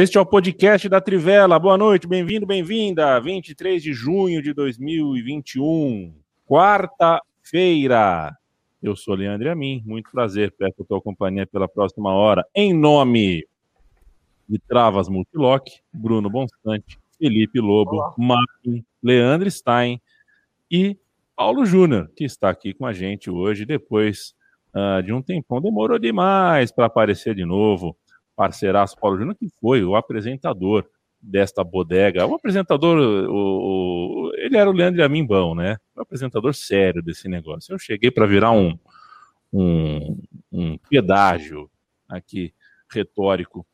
Este é o podcast da Trivela. Boa noite, bem-vindo, bem-vinda. 23 de junho de 2021, quarta-feira. Eu sou Leandro Amin, muito prazer, peço a tua companhia pela próxima hora. Em nome de Travas Multilock, Bruno Bonstante, Felipe Lobo, Olá. Martin, Leandro Stein e Paulo Júnior, que está aqui com a gente hoje, depois uh, de um tempão. Demorou demais para aparecer de novo parceiraço Paulo Júnior, que foi o apresentador desta bodega. O apresentador, o, o, ele era o Leandro Aminbão, né? O apresentador sério desse negócio. Eu cheguei para virar um, um, um pedágio aqui retórico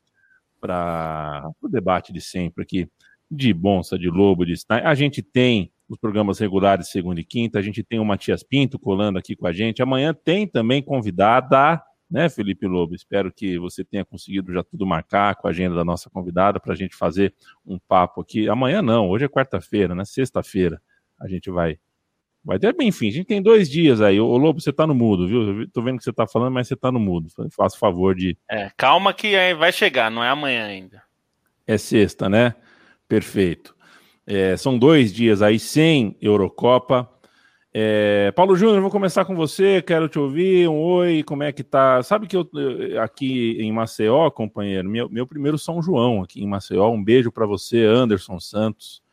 para o debate de sempre aqui de Bonsa, de Lobo, de Stein. A gente tem os programas regulares segunda e quinta, a gente tem o Matias Pinto colando aqui com a gente. Amanhã tem também convidada né, Felipe Lobo? Espero que você tenha conseguido já tudo marcar com a agenda da nossa convidada para a gente fazer um papo aqui. Amanhã não, hoje é quarta-feira, né? Sexta-feira a gente vai. Vai ter, enfim, a gente tem dois dias aí. Ô Lobo, você tá no mudo, viu? tô vendo que você tá falando, mas você tá no mudo. Faça favor de. É, calma que vai chegar, não é amanhã ainda. É sexta, né? Perfeito. É, são dois dias aí sem Eurocopa. É, Paulo Júnior, vou começar com você, quero te ouvir. Um oi, como é que tá? Sabe que eu aqui em Maceió, companheiro, meu, meu primeiro São João aqui em Maceió. Um beijo para você, Anderson Santos.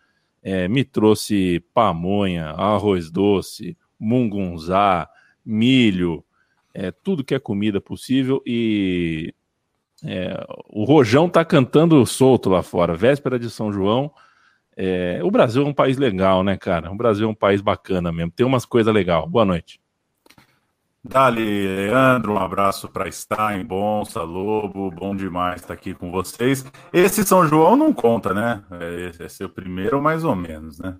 É, me trouxe pamonha, arroz doce, mungunzá, milho, é, tudo que é comida possível e é, o Rojão tá cantando solto lá fora, véspera de São João. É, o Brasil é um país legal, né, cara? O Brasil é um país bacana mesmo. Tem umas coisas legais. Boa noite. Dali, Leandro, um abraço para Stein, Bonsa, Lobo, bom demais estar aqui com vocês. Esse São João não conta, né? É, esse é o primeiro, mais ou menos, né?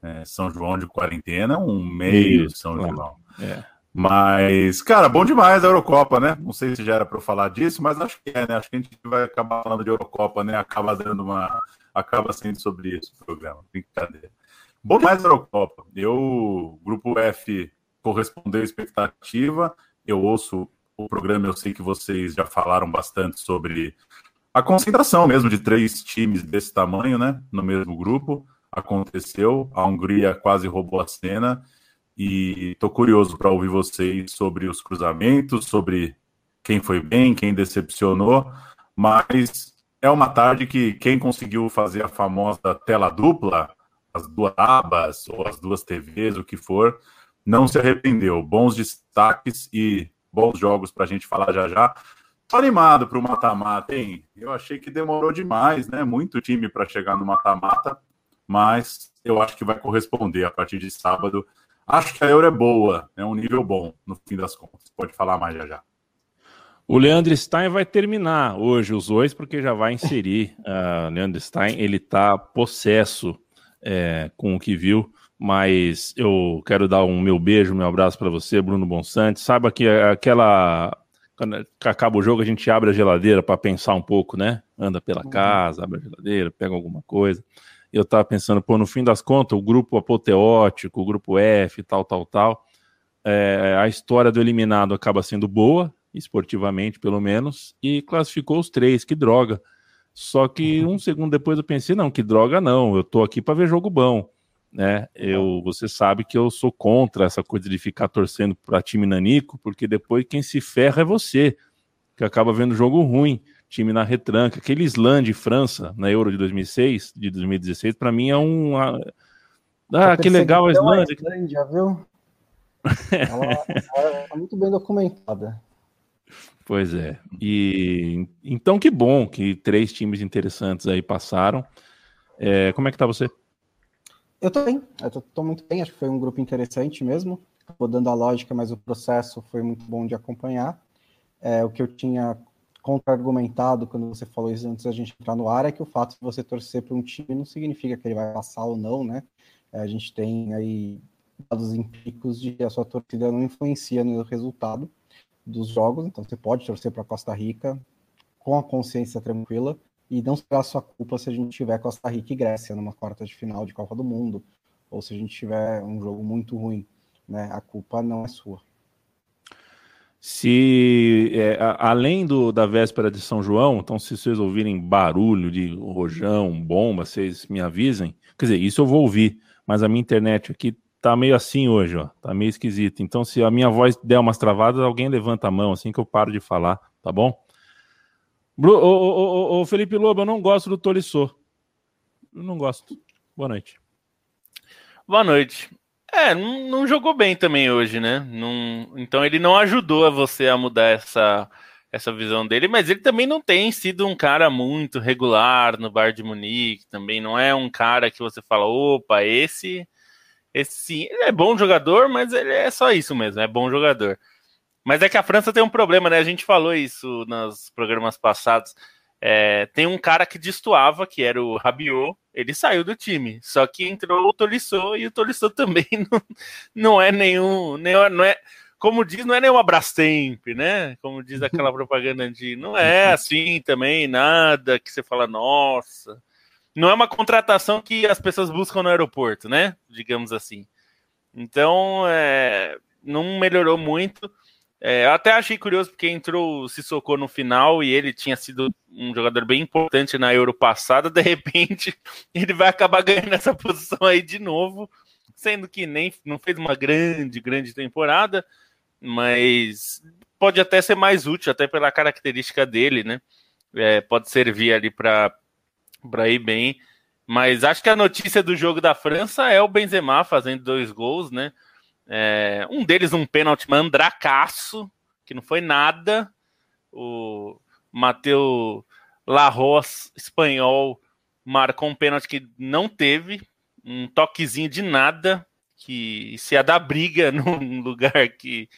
É, São João de quarentena, um meio Isso, São claro. João. É. Mas, cara, bom demais a Eurocopa, né? Não sei se já era para eu falar disso, mas acho que é, né? Acho que a gente vai acabar falando de Eurocopa, né? Acaba dando uma, acaba sendo sobre isso o programa. Brincadeira. Bom mais Eurocopa. Eu, Grupo F, correspondeu à expectativa. Eu ouço o programa, eu sei que vocês já falaram bastante sobre a concentração mesmo de três times desse tamanho, né? No mesmo grupo. Aconteceu. A Hungria quase roubou a cena. E estou curioso para ouvir vocês sobre os cruzamentos, sobre quem foi bem, quem decepcionou. Mas é uma tarde que quem conseguiu fazer a famosa tela dupla, as duas abas ou as duas TVs, o que for, não se arrependeu. Bons destaques e bons jogos para a gente falar já já. Tô animado para o mata-mata, hein? Eu achei que demorou demais, né? Muito time para chegar no mata-mata, mas eu acho que vai corresponder a partir de sábado. Acho que a Euro é boa, é um nível bom, no fim das contas. Pode falar mais já já. O Leandro Stein vai terminar hoje os dois, porque já vai inserir. Uh, Leandro Stein, ele está possesso é, com o que viu, mas eu quero dar um meu beijo, meu abraço para você, Bruno Bonsante. Saiba que aquela. Quando acaba o jogo, a gente abre a geladeira para pensar um pouco, né? Anda pela uhum. casa, abre a geladeira, pega alguma coisa. Eu estava pensando, pô, no fim das contas, o grupo apoteótico, o grupo F, tal, tal, tal. É, a história do eliminado acaba sendo boa, esportivamente pelo menos, e classificou os três. Que droga. Só que uhum. um segundo depois eu pensei, não, que droga não, eu tô aqui para ver jogo bom. Né? Eu, você sabe que eu sou contra essa coisa de ficar torcendo para time nanico, porque depois quem se ferra é você, que acaba vendo jogo ruim, time na retranca. Aquele Islândia e França na Euro de 2006, de 2016, para mim é um ah, que legal a Islândia. A Islândia, viu? Ela, ela é muito bem documentada. Pois é. E então que bom que três times interessantes aí passaram. É, como é que tá você? Eu tô bem, eu tô, tô, muito bem, acho que foi um grupo interessante mesmo. Tô dando a lógica, mas o processo foi muito bom de acompanhar. É, o que eu tinha contra-argumentado quando você falou isso antes da gente entrar no ar é que o fato de você torcer para um time não significa que ele vai passar ou não, né? É, a gente tem aí dados empíricos de que a sua torcida não influencia no resultado dos jogos, então você pode torcer para Costa Rica com a consciência tranquila e não será sua culpa se a gente tiver Costa Rica e Grécia numa quarta de final de Copa do Mundo, ou se a gente tiver um jogo muito ruim, né? A culpa não é sua. Se é, a, além do, da véspera de São João, então se vocês ouvirem barulho de rojão, bomba, vocês me avisem. Quer dizer, isso eu vou ouvir, mas a minha internet aqui tá meio assim hoje, ó. Tá meio esquisito. Então, se a minha voz der umas travadas, alguém levanta a mão assim que eu paro de falar, tá bom? Ô, ô, ô, ô Felipe Lobo, eu não gosto do Tolisso. Eu não gosto. Boa noite. Boa noite. É, não, não, jogou bem também hoje, né? Não, então ele não ajudou a você a mudar essa, essa visão dele, mas ele também não tem sido um cara muito regular no Bar de Munique, também não é um cara que você fala, opa, esse, esse sim, ele é bom jogador, mas ele é só isso mesmo, é bom jogador. Mas é que a França tem um problema, né? A gente falou isso nos programas passados. É, tem um cara que destoava, que era o Rabiot, ele saiu do time. Só que entrou o Tolisso e o Tolisso também não, não é nenhum. Não é, como diz, não é nenhum Abrastemp, né? Como diz aquela propaganda de. Não é assim também, nada que você fala, nossa. Não é uma contratação que as pessoas buscam no aeroporto, né? Digamos assim. Então, é, não melhorou muito. É, eu até achei curioso porque entrou o Sissoko no final e ele tinha sido um jogador bem importante na Euro passada. De repente, ele vai acabar ganhando essa posição aí de novo, sendo que nem não fez uma grande, grande temporada, mas pode até ser mais útil, até pela característica dele, né? É, pode servir ali para ir bem. Mas acho que a notícia do jogo da França é o Benzema fazendo dois gols, né? É, um deles um pênalti mandracaço, que não foi nada. O Matheus Larros, espanhol, marcou um pênalti que não teve, um toquezinho de nada, que se ia dar briga num lugar que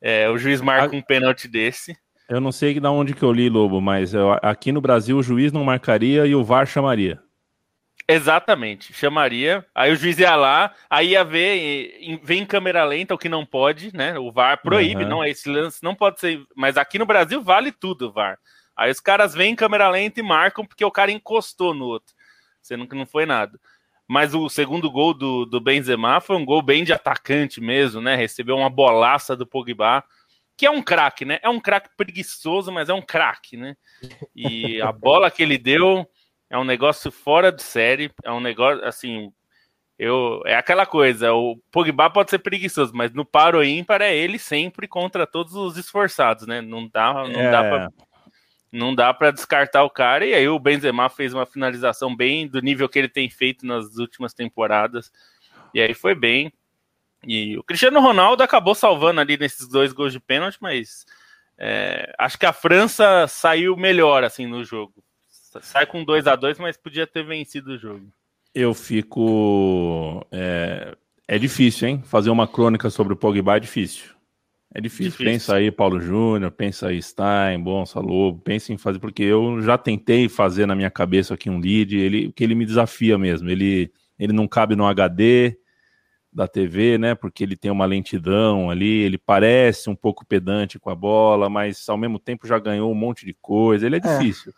é, o juiz marca um pênalti desse. Eu não sei de onde que eu li, Lobo, mas eu, aqui no Brasil o juiz não marcaria e o VAR chamaria. Exatamente, chamaria. Aí o juiz ia lá, aí ia ver, vem em câmera lenta, o que não pode, né? O VAR proíbe, uhum. não, esse lance não pode ser. Mas aqui no Brasil vale tudo VAR. Aí os caras vêm em câmera lenta e marcam porque o cara encostou no outro, sendo que não foi nada. Mas o segundo gol do, do Benzema foi um gol bem de atacante mesmo, né? Recebeu uma bolaça do Pogba, que é um craque, né? É um craque preguiçoso, mas é um craque, né? E a bola que ele deu é um negócio fora de série, é um negócio assim. Eu, é aquela coisa, o Pogba pode ser preguiçoso, mas no paro ímpar é ele sempre contra todos os esforçados, né? Não dá, não é. dá pra, não dá para descartar o cara. E aí o Benzema fez uma finalização bem do nível que ele tem feito nas últimas temporadas. E aí foi bem. E o Cristiano Ronaldo acabou salvando ali nesses dois gols de pênalti, mas é, acho que a França saiu melhor assim no jogo. Sai com 2 a 2 mas podia ter vencido o jogo. Eu fico. É, é difícil, hein? Fazer uma crônica sobre o Pogba é difícil. É difícil. difícil. Pensa aí Paulo Júnior, pensa aí Stein, Bonsa Lobo, pensa em fazer, porque eu já tentei fazer na minha cabeça aqui um lead, ele, que ele me desafia mesmo. Ele, ele não cabe no HD da TV, né? Porque ele tem uma lentidão ali, ele parece um pouco pedante com a bola, mas ao mesmo tempo já ganhou um monte de coisa. Ele é, é. difícil.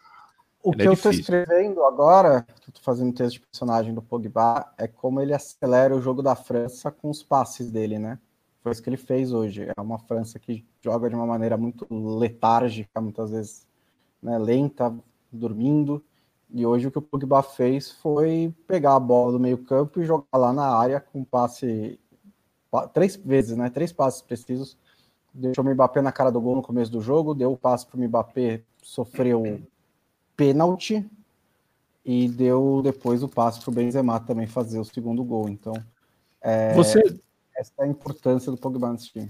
O ele que é eu estou escrevendo agora, que estou fazendo texto de personagem do Pogba, é como ele acelera o jogo da França com os passes dele, né? Foi isso que ele fez hoje. É uma França que joga de uma maneira muito letárgica, muitas vezes né, lenta, dormindo. E hoje o que o Pogba fez foi pegar a bola do meio campo e jogar lá na área com passe três vezes, né? Três passes precisos. Deixou o Mbappé na cara do gol no começo do jogo, deu o passe para o Mbappé, sofreu pênalti e deu depois o passe para o Benzema também fazer o segundo gol. Então, é, você essa é a importância do Pogba nesse time.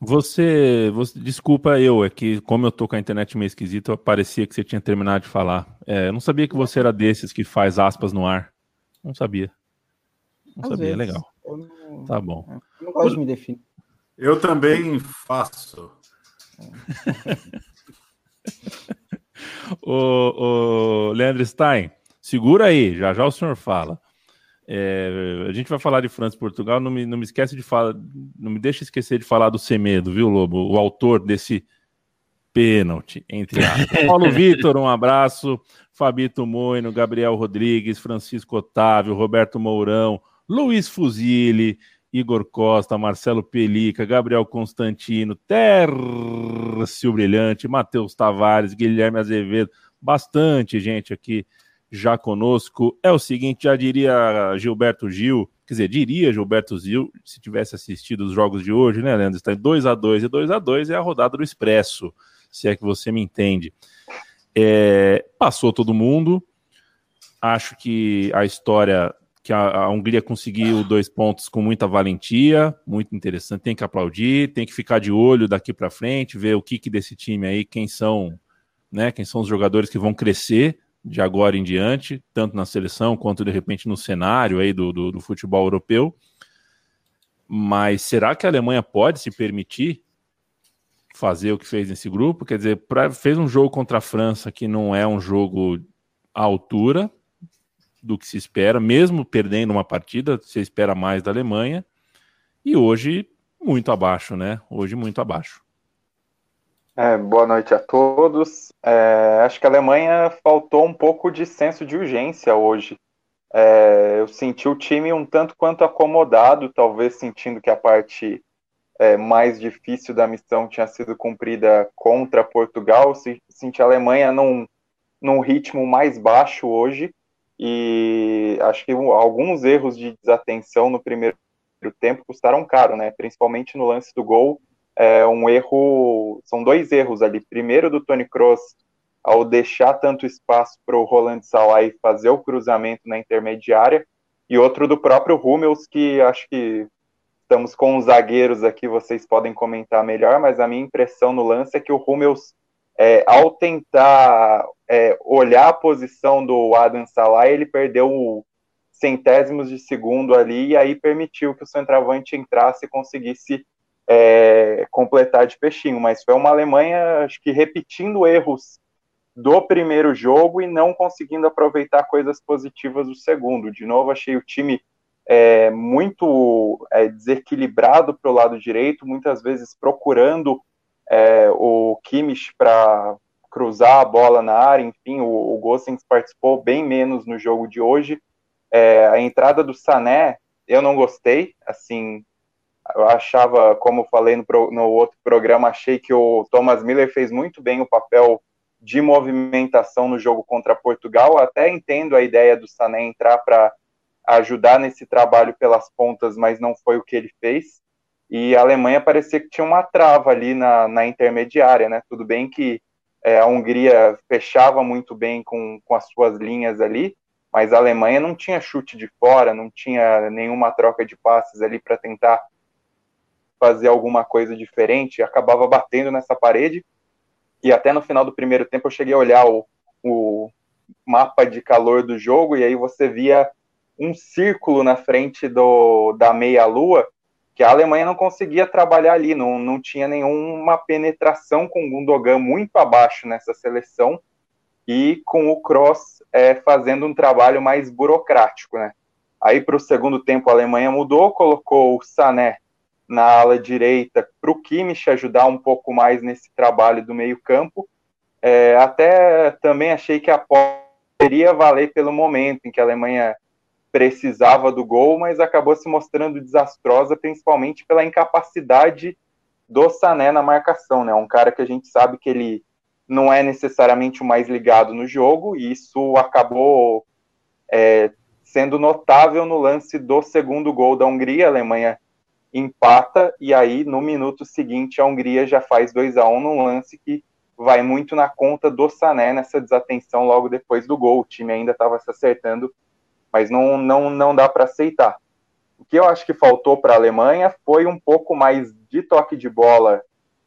Você, você, desculpa eu, é que como eu tô com a internet meio esquisita, parecia que você tinha terminado de falar. É, eu não sabia que você era desses que faz aspas no ar. Não sabia. Não Às sabia, vezes, legal. Não, tá bom. Eu não gosto de me definir. Eu também faço. o, o Leandro Stein, segura aí, já já o senhor fala. É, a gente vai falar de França e Portugal, não me, não me esquece de falar, não me deixa esquecer de falar do Semedo, viu, Lobo? O autor desse pênalti, entre aspas. Paulo Vitor, um abraço. Fabito Moino, Gabriel Rodrigues, Francisco Otávio, Roberto Mourão, Luiz Fuzile, Igor Costa, Marcelo Pelica, Gabriel Constantino, Tércio Brilhante, Matheus Tavares, Guilherme Azevedo, bastante gente aqui já conosco. É o seguinte, já diria Gilberto Gil, quer dizer, diria Gilberto Gil, se tivesse assistido os jogos de hoje, né, Leandro? Está em 2 a 2 e 2 a 2 é a rodada do Expresso, se é que você me entende. É, passou todo mundo. Acho que a história que a, a, Hungria conseguiu dois pontos com muita valentia, muito interessante. Tem que aplaudir, tem que ficar de olho daqui para frente, ver o que, que desse time aí, quem são, né? Quem são os jogadores que vão crescer de agora em diante, tanto na seleção quanto de repente no cenário aí do, do, do futebol europeu. Mas será que a Alemanha pode se permitir fazer o que fez nesse grupo? Quer dizer, pra, fez um jogo contra a França que não é um jogo à altura, do que se espera, mesmo perdendo uma partida, se espera mais da Alemanha, e hoje muito abaixo, né? Hoje muito abaixo. É, boa noite a todos. É, acho que a Alemanha faltou um pouco de senso de urgência hoje. É, eu senti o time um tanto quanto acomodado, talvez sentindo que a parte é, mais difícil da missão tinha sido cumprida contra Portugal. Senti a Alemanha num, num ritmo mais baixo hoje e acho que alguns erros de desatenção no primeiro tempo custaram caro, né? Principalmente no lance do gol, é um erro, são dois erros ali. Primeiro do Tony Kroos ao deixar tanto espaço para o Roland Salah fazer o cruzamento na intermediária, e outro do próprio Hummels, que acho que estamos com os zagueiros aqui, vocês podem comentar melhor, mas a minha impressão no lance é que o Hummels é, ao tentar é, olhar a posição do Adam Salah, ele perdeu centésimos de segundo ali e aí permitiu que o centroavante entrasse e conseguisse é, completar de peixinho. Mas foi uma Alemanha, acho que repetindo erros do primeiro jogo e não conseguindo aproveitar coisas positivas do segundo. De novo, achei o time é, muito é, desequilibrado para o lado direito, muitas vezes procurando é, o Kimmich para cruzar a bola na área, enfim, o, o Gossens participou bem menos no jogo de hoje. É, a entrada do Sané, eu não gostei, assim, eu achava, como falei no, no outro programa, achei que o Thomas Miller fez muito bem o papel de movimentação no jogo contra Portugal. Até entendo a ideia do Sané entrar para ajudar nesse trabalho pelas pontas, mas não foi o que ele fez e a Alemanha parecia que tinha uma trava ali na, na intermediária, né? Tudo bem que é, a Hungria fechava muito bem com, com as suas linhas ali, mas a Alemanha não tinha chute de fora, não tinha nenhuma troca de passes ali para tentar fazer alguma coisa diferente, acabava batendo nessa parede. E até no final do primeiro tempo eu cheguei a olhar o, o mapa de calor do jogo e aí você via um círculo na frente do, da meia-lua que a Alemanha não conseguia trabalhar ali, não, não tinha nenhuma penetração com o Gundogan muito abaixo nessa seleção e com o Cross é, fazendo um trabalho mais burocrático, né? Aí para o segundo tempo a Alemanha mudou, colocou o Sané na ala direita para o Kimmich ajudar um pouco mais nesse trabalho do meio campo. É, até também achei que a poderia valer pelo momento em que a Alemanha precisava do gol, mas acabou se mostrando desastrosa, principalmente pela incapacidade do Sané na marcação, né? Um cara que a gente sabe que ele não é necessariamente o mais ligado no jogo, e isso acabou é, sendo notável no lance do segundo gol da Hungria. A Alemanha empata, e aí no minuto seguinte a Hungria já faz 2 a 1 um num lance que vai muito na conta do Sané nessa desatenção logo depois do gol. O time ainda estava se acertando mas não, não, não dá para aceitar. O que eu acho que faltou para a Alemanha foi um pouco mais de toque de bola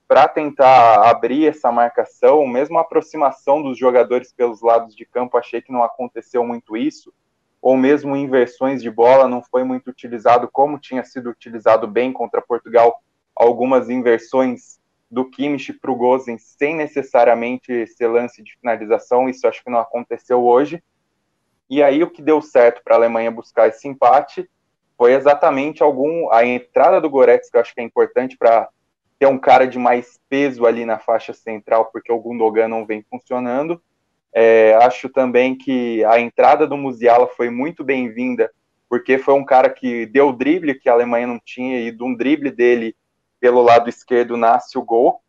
para tentar abrir essa marcação, mesmo a aproximação dos jogadores pelos lados de campo, achei que não aconteceu muito isso, ou mesmo inversões de bola não foi muito utilizado como tinha sido utilizado bem contra Portugal, algumas inversões do Kimmich para o Gozen sem necessariamente ser lance de finalização, isso acho que não aconteceu hoje. E aí o que deu certo para a Alemanha buscar esse empate foi exatamente algum a entrada do Goretzka, que eu acho que é importante para ter um cara de mais peso ali na faixa central, porque o Gundogan não vem funcionando. É, acho também que a entrada do Musiala foi muito bem-vinda porque foi um cara que deu drible que a Alemanha não tinha, e de um drible dele pelo lado esquerdo nasce o gol.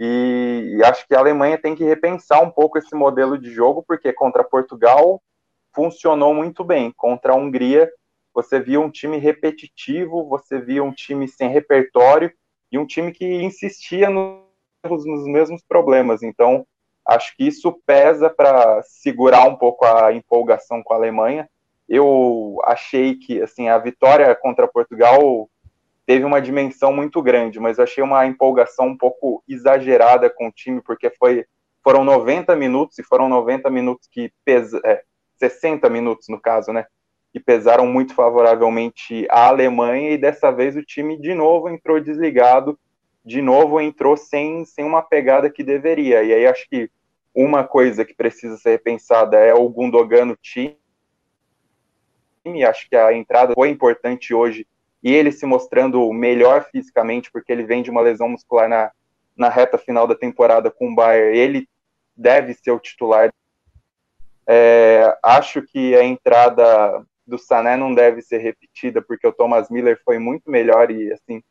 E, e acho que a Alemanha tem que repensar um pouco esse modelo de jogo, porque contra Portugal funcionou muito bem. Contra a Hungria, você via um time repetitivo, você via um time sem repertório e um time que insistia nos, nos mesmos problemas. Então, acho que isso pesa para segurar um pouco a empolgação com a Alemanha. Eu achei que assim a vitória contra Portugal teve uma dimensão muito grande, mas eu achei uma empolgação um pouco exagerada com o time, porque foi, foram 90 minutos, e foram 90 minutos que pesa, é, 60 minutos no caso, né? Que pesaram muito favoravelmente à Alemanha, e dessa vez o time de novo entrou desligado, de novo entrou sem, sem uma pegada que deveria. E aí acho que uma coisa que precisa ser repensada é o Gundogan no time. Acho que a entrada foi importante hoje e ele se mostrando melhor fisicamente, porque ele vem de uma lesão muscular na, na reta final da temporada com o Bayern, ele deve ser o titular. É, acho que a entrada do Sané não deve ser repetida, porque o Thomas Miller foi muito melhor e, assim,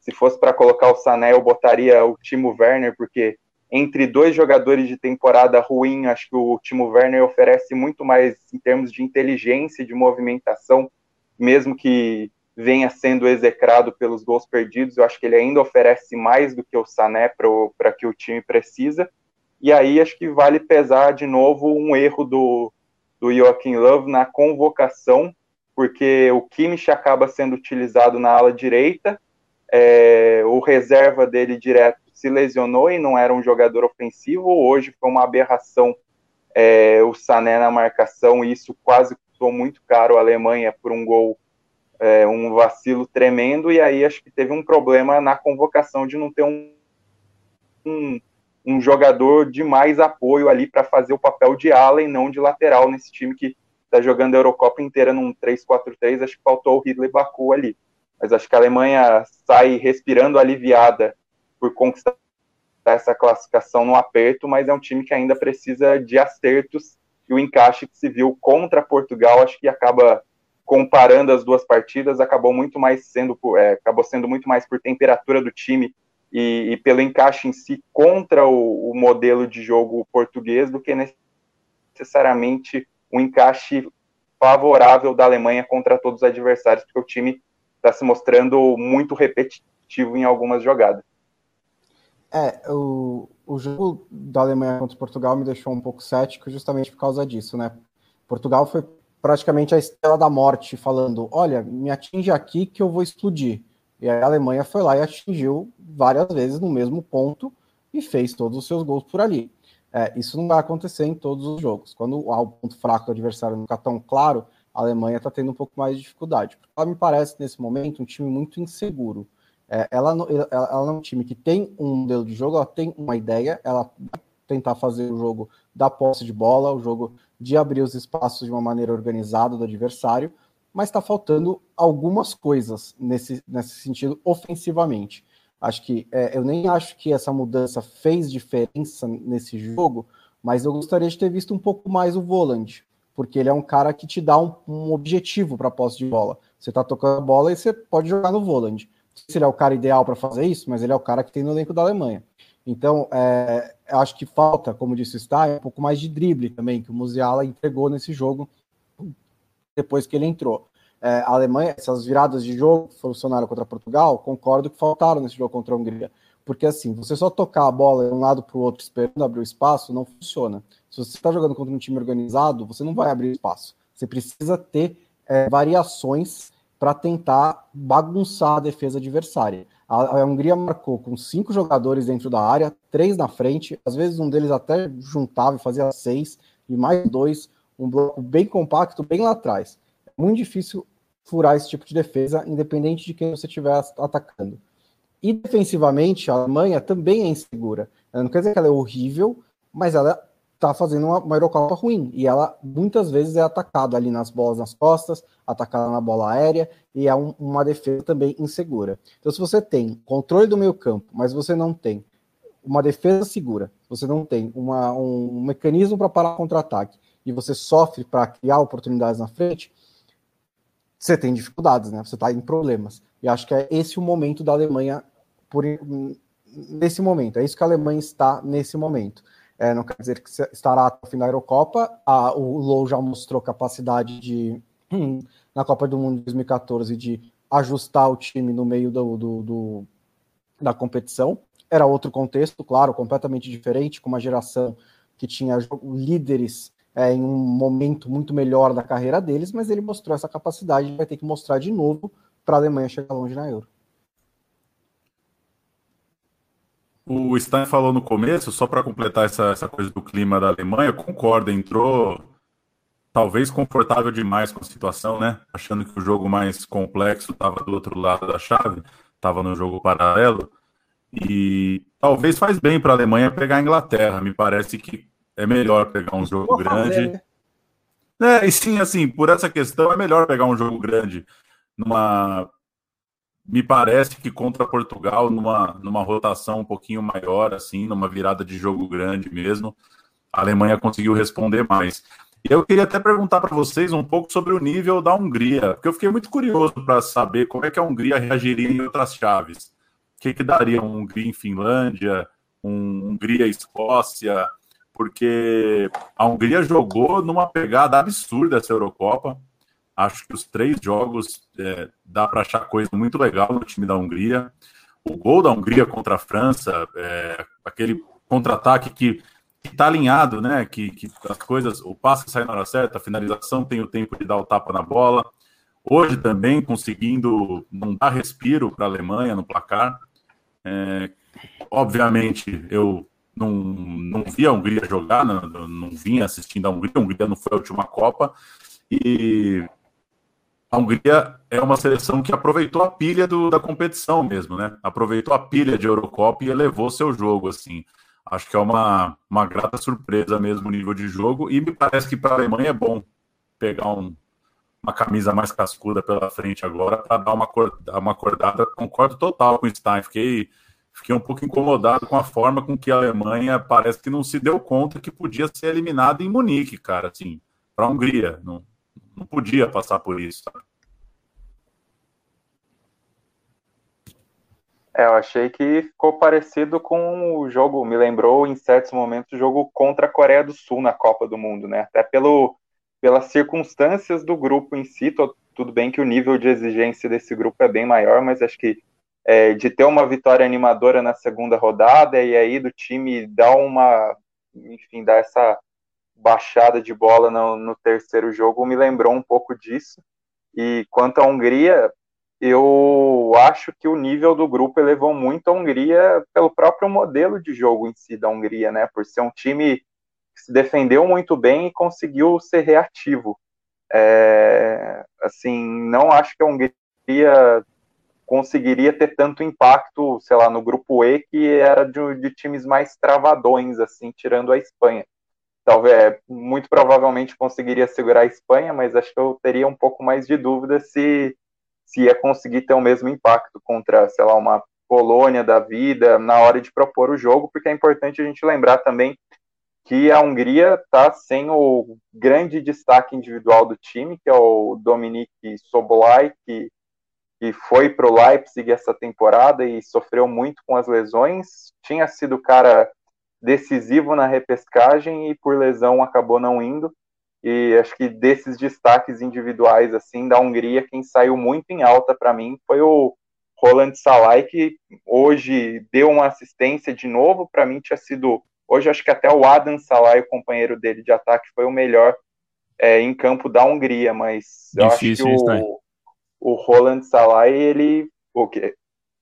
se fosse para colocar o Sané, eu botaria o Timo Werner, porque entre dois jogadores de temporada ruim, acho que o Timo Werner oferece muito mais em termos de inteligência, de movimentação, mesmo que venha sendo execrado pelos gols perdidos, eu acho que ele ainda oferece mais do que o Sané para que o time precisa. E aí acho que vale pesar de novo um erro do, do Joaquim Love na convocação, porque o Kimmich acaba sendo utilizado na ala direita, é, o reserva dele direto se lesionou e não era um jogador ofensivo. Hoje foi uma aberração é, o Sané na marcação, e isso quase custou muito caro a Alemanha por um gol é, um vacilo tremendo, e aí acho que teve um problema na convocação de não ter um, um, um jogador de mais apoio ali para fazer o papel de ala e não de lateral nesse time que está jogando a Eurocopa inteira num 3-4-3, acho que faltou o Ridley Baku ali. Mas acho que a Alemanha sai respirando aliviada por conquistar essa classificação no aperto, mas é um time que ainda precisa de acertos e o encaixe que se viu contra Portugal, acho que acaba comparando as duas partidas, acabou muito mais sendo, é, acabou sendo muito mais por temperatura do time e, e pelo encaixe em si contra o, o, modelo de jogo português do que necessariamente um encaixe favorável da Alemanha contra todos os adversários, porque o time está se mostrando muito repetitivo em algumas jogadas. É, o, o jogo da Alemanha contra Portugal me deixou um pouco cético justamente por causa disso, né? Portugal foi praticamente a estrela da morte, falando: olha, me atinge aqui que eu vou explodir. E a Alemanha foi lá e atingiu várias vezes no mesmo ponto e fez todos os seus gols por ali. É, isso não vai acontecer em todos os jogos. Quando há o ponto fraco do adversário não ficar tão claro, a Alemanha está tendo um pouco mais de dificuldade. Ela me parece, nesse momento, um time muito inseguro. É, ela, ela, ela é um time que tem um modelo de jogo, ela tem uma ideia, ela vai tentar fazer o jogo da posse de bola, o jogo de abrir os espaços de uma maneira organizada do adversário, mas está faltando algumas coisas nesse, nesse sentido ofensivamente. Acho que é, eu nem acho que essa mudança fez diferença nesse jogo, mas eu gostaria de ter visto um pouco mais o Voland, porque ele é um cara que te dá um, um objetivo para a posse de bola. Você está tocando a bola e você pode jogar no Voland. Não sei se ele é o cara ideal para fazer isso, mas ele é o cara que tem no elenco da Alemanha. Então, é, acho que falta, como disse o Stein, um pouco mais de drible também, que o Musiala entregou nesse jogo depois que ele entrou. É, a Alemanha, essas viradas de jogo que funcionaram contra Portugal, concordo que faltaram nesse jogo contra a Hungria. Porque assim, você só tocar a bola de um lado para o outro esperando abrir o espaço, não funciona. Se você está jogando contra um time organizado, você não vai abrir espaço. Você precisa ter é, variações para tentar bagunçar a defesa adversária. A, a, Hungria marcou com cinco jogadores dentro da área, três na frente, às vezes um deles até juntava e fazia seis, e mais dois, um bloco bem compacto, bem lá atrás. É muito difícil furar esse tipo de defesa, independente de quem você estiver atacando. E defensivamente, a Alemanha também é insegura. Não quer dizer que ela é horrível, mas ela está fazendo uma, uma Eurocopa ruim. E ela muitas vezes é atacada ali nas bolas nas costas, atacada na bola aérea, e é um, uma defesa também insegura. Então, se você tem controle do meio campo, mas você não tem uma defesa segura, você não tem uma, um, um mecanismo para parar contra-ataque, e você sofre para criar oportunidades na frente, você tem dificuldades, né? Você está em problemas. E acho que é esse o momento da Alemanha por nesse momento. É isso que a Alemanha está nesse momento. É, não quer dizer que estará até o fim da Eurocopa. A, o Low já mostrou capacidade de, na Copa do Mundo de 2014, de ajustar o time no meio do, do, do, da competição. Era outro contexto, claro, completamente diferente, com uma geração que tinha líderes é, em um momento muito melhor da carreira deles, mas ele mostrou essa capacidade, vai ter que mostrar de novo para a Alemanha chegar longe na Euro. O Stein falou no começo, só para completar essa, essa coisa do clima da Alemanha, concordo, entrou talvez confortável demais com a situação, né? Achando que o jogo mais complexo estava do outro lado da chave, estava no jogo paralelo. E talvez faz bem para a Alemanha pegar a Inglaterra. Me parece que é melhor pegar um jogo Vou grande. Fazer, né? É, e sim, assim, por essa questão é melhor pegar um jogo grande numa me parece que contra Portugal, numa, numa rotação um pouquinho maior, assim, numa virada de jogo grande mesmo, a Alemanha conseguiu responder mais. E eu queria até perguntar para vocês um pouco sobre o nível da Hungria, porque eu fiquei muito curioso para saber como é que a Hungria reagiria em outras chaves. O que, que daria um Hungria em Finlândia, um Hungria-Escócia, porque a Hungria jogou numa pegada absurda essa Eurocopa, Acho que os três jogos é, dá para achar coisa muito legal no time da Hungria. O gol da Hungria contra a França, é, aquele contra-ataque que está alinhado, né? Que, que, as coisas, o passe sai na hora certa, a finalização tem o tempo de dar o tapa na bola. Hoje também conseguindo não dar respiro para a Alemanha no placar. É, obviamente, eu não, não vi a Hungria jogar, não, não vinha assistindo a Hungria, a Hungria não foi a última Copa. E a Hungria é uma seleção que aproveitou a pilha do, da competição mesmo, né? Aproveitou a pilha de Eurocopa e elevou seu jogo, assim. Acho que é uma, uma grata surpresa mesmo o nível de jogo e me parece que para a Alemanha é bom pegar um, uma camisa mais cascuda pela frente agora para dar uma, uma acordada. Concordo total com o Stein. Fiquei, fiquei um pouco incomodado com a forma com que a Alemanha parece que não se deu conta que podia ser eliminada em Munique, cara, assim, para a Hungria. Não, não podia passar por isso. É, eu achei que ficou parecido com o jogo, me lembrou em certos momentos o jogo contra a Coreia do Sul na Copa do Mundo, né? Até pelo, pelas circunstâncias do grupo em si, tô, tudo bem que o nível de exigência desse grupo é bem maior, mas acho que é, de ter uma vitória animadora na segunda rodada e aí do time dar uma, enfim, dar essa baixada de bola no, no, terceiro jogo me lembrou um pouco disso. E quanto à Hungria, eu acho que o nível do grupo elevou muito a Hungria pelo próprio modelo de jogo em si da Hungria, né? Por ser um time que se defendeu muito bem e conseguiu ser reativo. É, assim, não acho que a Hungria conseguiria ter tanto impacto, sei lá, no grupo E, que era de, de times mais travadões, assim, tirando a Espanha. Talvez é, muito provavelmente conseguiria segurar a Espanha, mas acho que eu teria um pouco mais de dúvida se se ia conseguir ter o mesmo impacto contra, sei lá, uma Polônia da vida na hora de propor o jogo, porque é importante a gente lembrar também que a Hungria está sem o grande destaque individual do time, que é o Dominik Sobolai, que, que foi para o Leipzig essa temporada e sofreu muito com as lesões. Tinha sido cara decisivo na repescagem e por lesão acabou não indo. E acho que desses destaques individuais assim da Hungria, quem saiu muito em alta para mim foi o Roland Salai, que hoje deu uma assistência de novo. Para mim tinha sido hoje acho que até o Adam Salai, o companheiro dele de ataque, foi o melhor é, em campo da Hungria, mas difícil, eu acho que o, o Roland Salai ele o que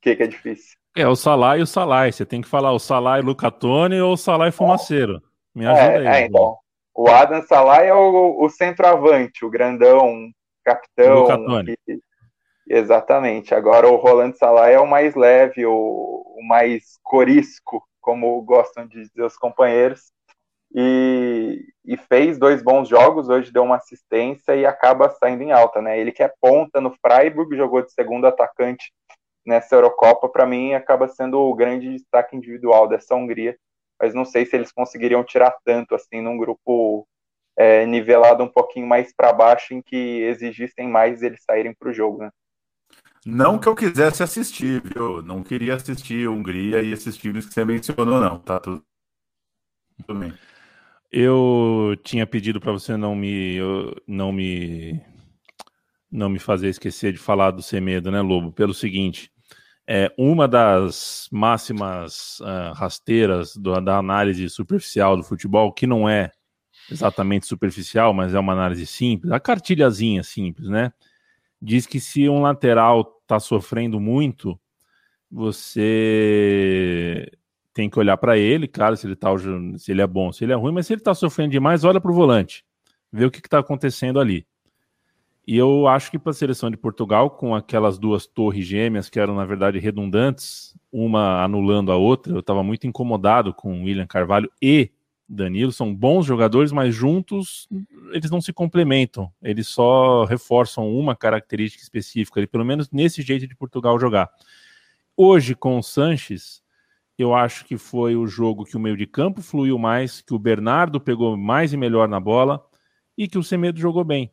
que, que é difícil? É, o Salai e o Salai. Você tem que falar o Salai Lucatone ou o Salai Fumaceiro. Me ajuda é, aí. É, então. O Adam Salai é o, o centroavante, o grandão, capitão. Lucatone. Que... Exatamente. Agora o Roland Salai é o mais leve, o, o mais corisco, como gostam de dizer os companheiros. E, e, fez dois bons jogos, hoje deu uma assistência e acaba saindo em alta, né? Ele que é ponta no Freiburg, jogou de segundo atacante nessa Eurocopa, para mim, acaba sendo o grande destaque individual dessa Hungria. Mas não sei se eles conseguiriam tirar tanto assim num grupo é, nivelado um pouquinho mais para baixo, em que exigissem mais eles saírem para o jogo, né? Não que eu quisesse assistir, viu? Não queria assistir Hungria e esses times que você mencionou, não. Tá tudo, tudo bem. Eu tinha pedido para você não me, não me, não me fazer esquecer de falar do Semedo, né, Lobo? Pelo seguinte, é uma das máximas uh, rasteiras do, da análise superficial do futebol, que não é exatamente superficial, mas é uma análise simples, a cartilhazinha simples, né? Diz que se um lateral está sofrendo muito, você tem que olhar para ele, claro, se ele, tá, se ele é bom, se ele é ruim, mas se ele está sofrendo demais, olha para o volante, vê o que está acontecendo ali. E eu acho que para a seleção de Portugal, com aquelas duas torres gêmeas que eram, na verdade, redundantes, uma anulando a outra, eu estava muito incomodado com William Carvalho e Danilo são bons jogadores, mas juntos eles não se complementam. Eles só reforçam uma característica específica, pelo menos nesse jeito de Portugal jogar. Hoje, com o Sanches, eu acho que foi o jogo que o meio de campo fluiu mais, que o Bernardo pegou mais e melhor na bola e que o Semedo jogou bem.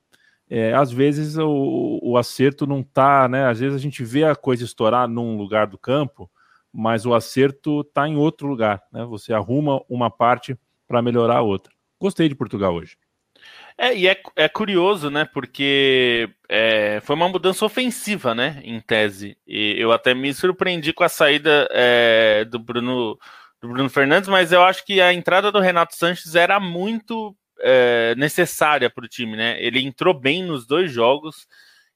É, às vezes o, o acerto não tá, né? Às vezes a gente vê a coisa estourar num lugar do campo, mas o acerto tá em outro lugar, né? Você arruma uma parte para melhorar a outra. Gostei de Portugal hoje. É, e é, é curioso, né? Porque é, foi uma mudança ofensiva, né? Em tese. E eu até me surpreendi com a saída é, do Bruno do Bruno Fernandes, mas eu acho que a entrada do Renato Sanches era muito é, necessária para o time, né? Ele entrou bem nos dois jogos.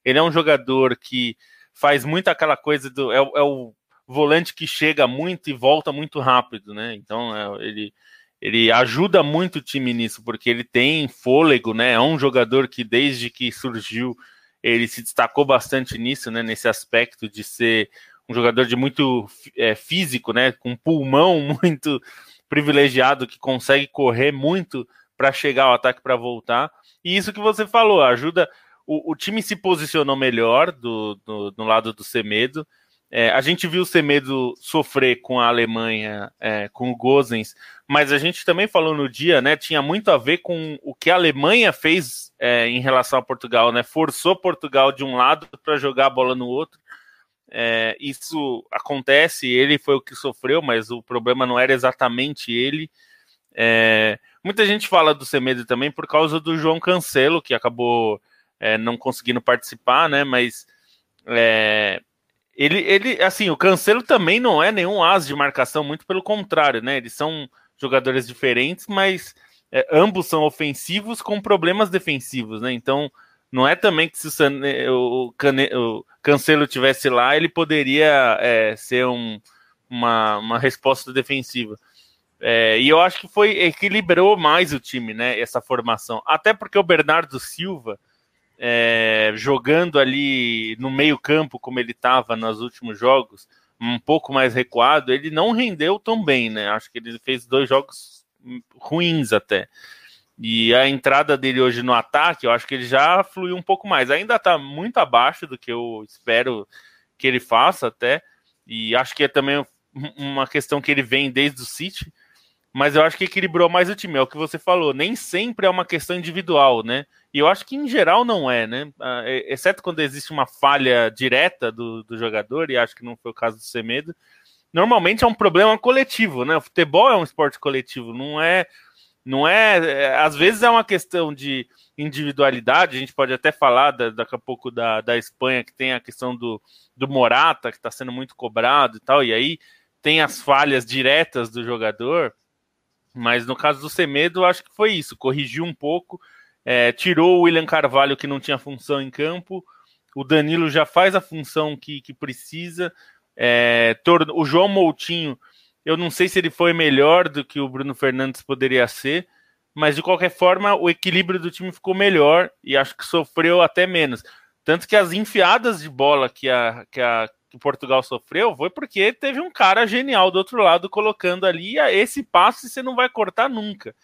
Ele é um jogador que faz muito aquela coisa do. É, é o volante que chega muito e volta muito rápido, né? Então é, ele ele ajuda muito o time nisso, porque ele tem fôlego, né? É um jogador que desde que surgiu ele se destacou bastante nisso, né? Nesse aspecto de ser um jogador de muito é, físico, né? Com pulmão muito privilegiado que consegue correr muito para chegar ao ataque para voltar. E isso que você falou ajuda. O, o time se posicionou melhor do, do, do lado do Semedo. É, a gente viu o Semedo sofrer com a Alemanha, é, com o Gozens, mas a gente também falou no dia, né? Tinha muito a ver com o que a Alemanha fez é, em relação a Portugal, né? Forçou Portugal de um lado para jogar a bola no outro. É, isso acontece, ele foi o que sofreu, mas o problema não era exatamente ele. É, muita gente fala do Semedo também por causa do João Cancelo, que acabou é, não conseguindo participar, né? Mas é, ele, ele, assim, o Cancelo também não é nenhum as de marcação, muito pelo contrário, né? Eles são jogadores diferentes, mas é, ambos são ofensivos com problemas defensivos, né? Então, não é também que se o, Cane, o Cancelo tivesse lá, ele poderia é, ser um, uma, uma resposta defensiva. É, e eu acho que foi equilibrou mais o time, né? Essa formação. Até porque o Bernardo Silva, é, jogando ali no meio-campo, como ele estava nos últimos jogos, um pouco mais recuado, ele não rendeu tão bem, né? Acho que ele fez dois jogos ruins até. E a entrada dele hoje no ataque, eu acho que ele já fluiu um pouco mais. Ainda está muito abaixo do que eu espero que ele faça até. E acho que é também uma questão que ele vem desde o City. Mas eu acho que equilibrou mais o time. É o que você falou. Nem sempre é uma questão individual, né? E eu acho que em geral não é, né? Ah, exceto quando existe uma falha direta do, do jogador, e acho que não foi o caso do Semedo. Normalmente é um problema coletivo, né? O futebol é um esporte coletivo, não é. Não é, é às vezes é uma questão de individualidade. A gente pode até falar da, daqui a pouco da, da Espanha, que tem a questão do, do Morata, que está sendo muito cobrado e tal, e aí tem as falhas diretas do jogador. Mas no caso do Semedo, acho que foi isso, corrigiu um pouco é, tirou o William Carvalho, que não tinha função em campo. O Danilo já faz a função que, que precisa. É, o João Moutinho, eu não sei se ele foi melhor do que o Bruno Fernandes poderia ser, mas de qualquer forma o equilíbrio do time ficou melhor e acho que sofreu até menos. Tanto que as enfiadas de bola que a, que a que Portugal sofreu foi porque teve um cara genial do outro lado colocando ali esse passe você não vai cortar nunca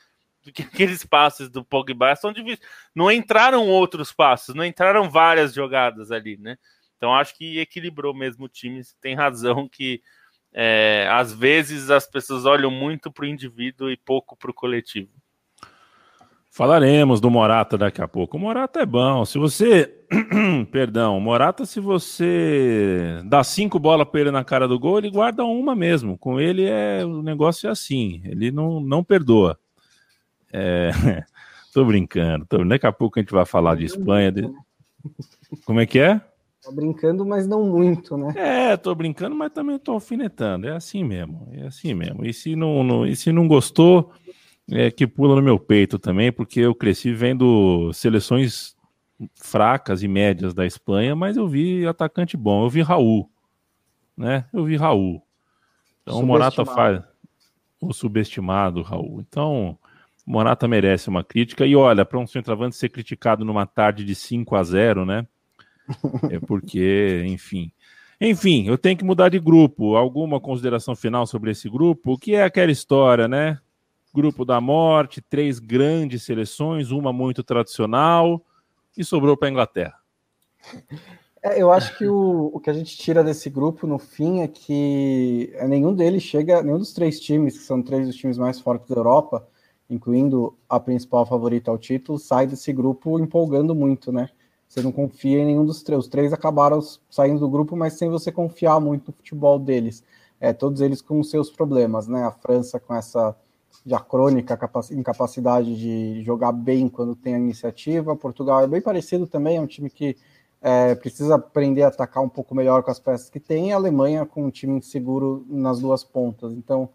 porque aqueles passes do Pogba são difíceis. Não entraram outros passos, não entraram várias jogadas ali, né? Então acho que equilibrou mesmo o time. Tem razão que é, às vezes as pessoas olham muito para o indivíduo e pouco para o coletivo. Falaremos do Morata daqui a pouco. O Morata é bom. Se você. Perdão, Morata, se você dá cinco bolas para ele na cara do gol, ele guarda uma mesmo. Com ele é o negócio é assim. Ele não, não perdoa. É... tô brincando. Tô... Daqui a pouco a gente vai falar de Espanha. De... Como é que é? Tô brincando, mas não muito, né? É, tô brincando, mas também tô alfinetando. É assim mesmo. É assim mesmo. E se não, não... E se não gostou é, que pula no meu peito também, porque eu cresci vendo seleções fracas e médias da Espanha, mas eu vi atacante bom, eu vi Raul, né? Eu vi Raul. Então o Morata faz o subestimado Raul. Então, Morata merece uma crítica e olha, para um centroavante ser criticado numa tarde de 5 a 0, né? É porque, enfim, enfim, eu tenho que mudar de grupo. Alguma consideração final sobre esse grupo? O que é aquela história, né? Grupo da morte, três grandes seleções, uma muito tradicional, e sobrou para a Inglaterra. É, eu acho que o, o que a gente tira desse grupo no fim é que nenhum deles chega, nenhum dos três times, que são três dos times mais fortes da Europa, incluindo a principal favorita ao título, sai desse grupo empolgando muito, né? Você não confia em nenhum dos três. Os três acabaram saindo do grupo, mas sem você confiar muito no futebol deles. É, todos eles com seus problemas, né? A França com essa já crônica, incapacidade de jogar bem quando tem a iniciativa. Portugal é bem parecido também, é um time que é, precisa aprender a atacar um pouco melhor com as peças que tem. A Alemanha com um time inseguro nas duas pontas. Então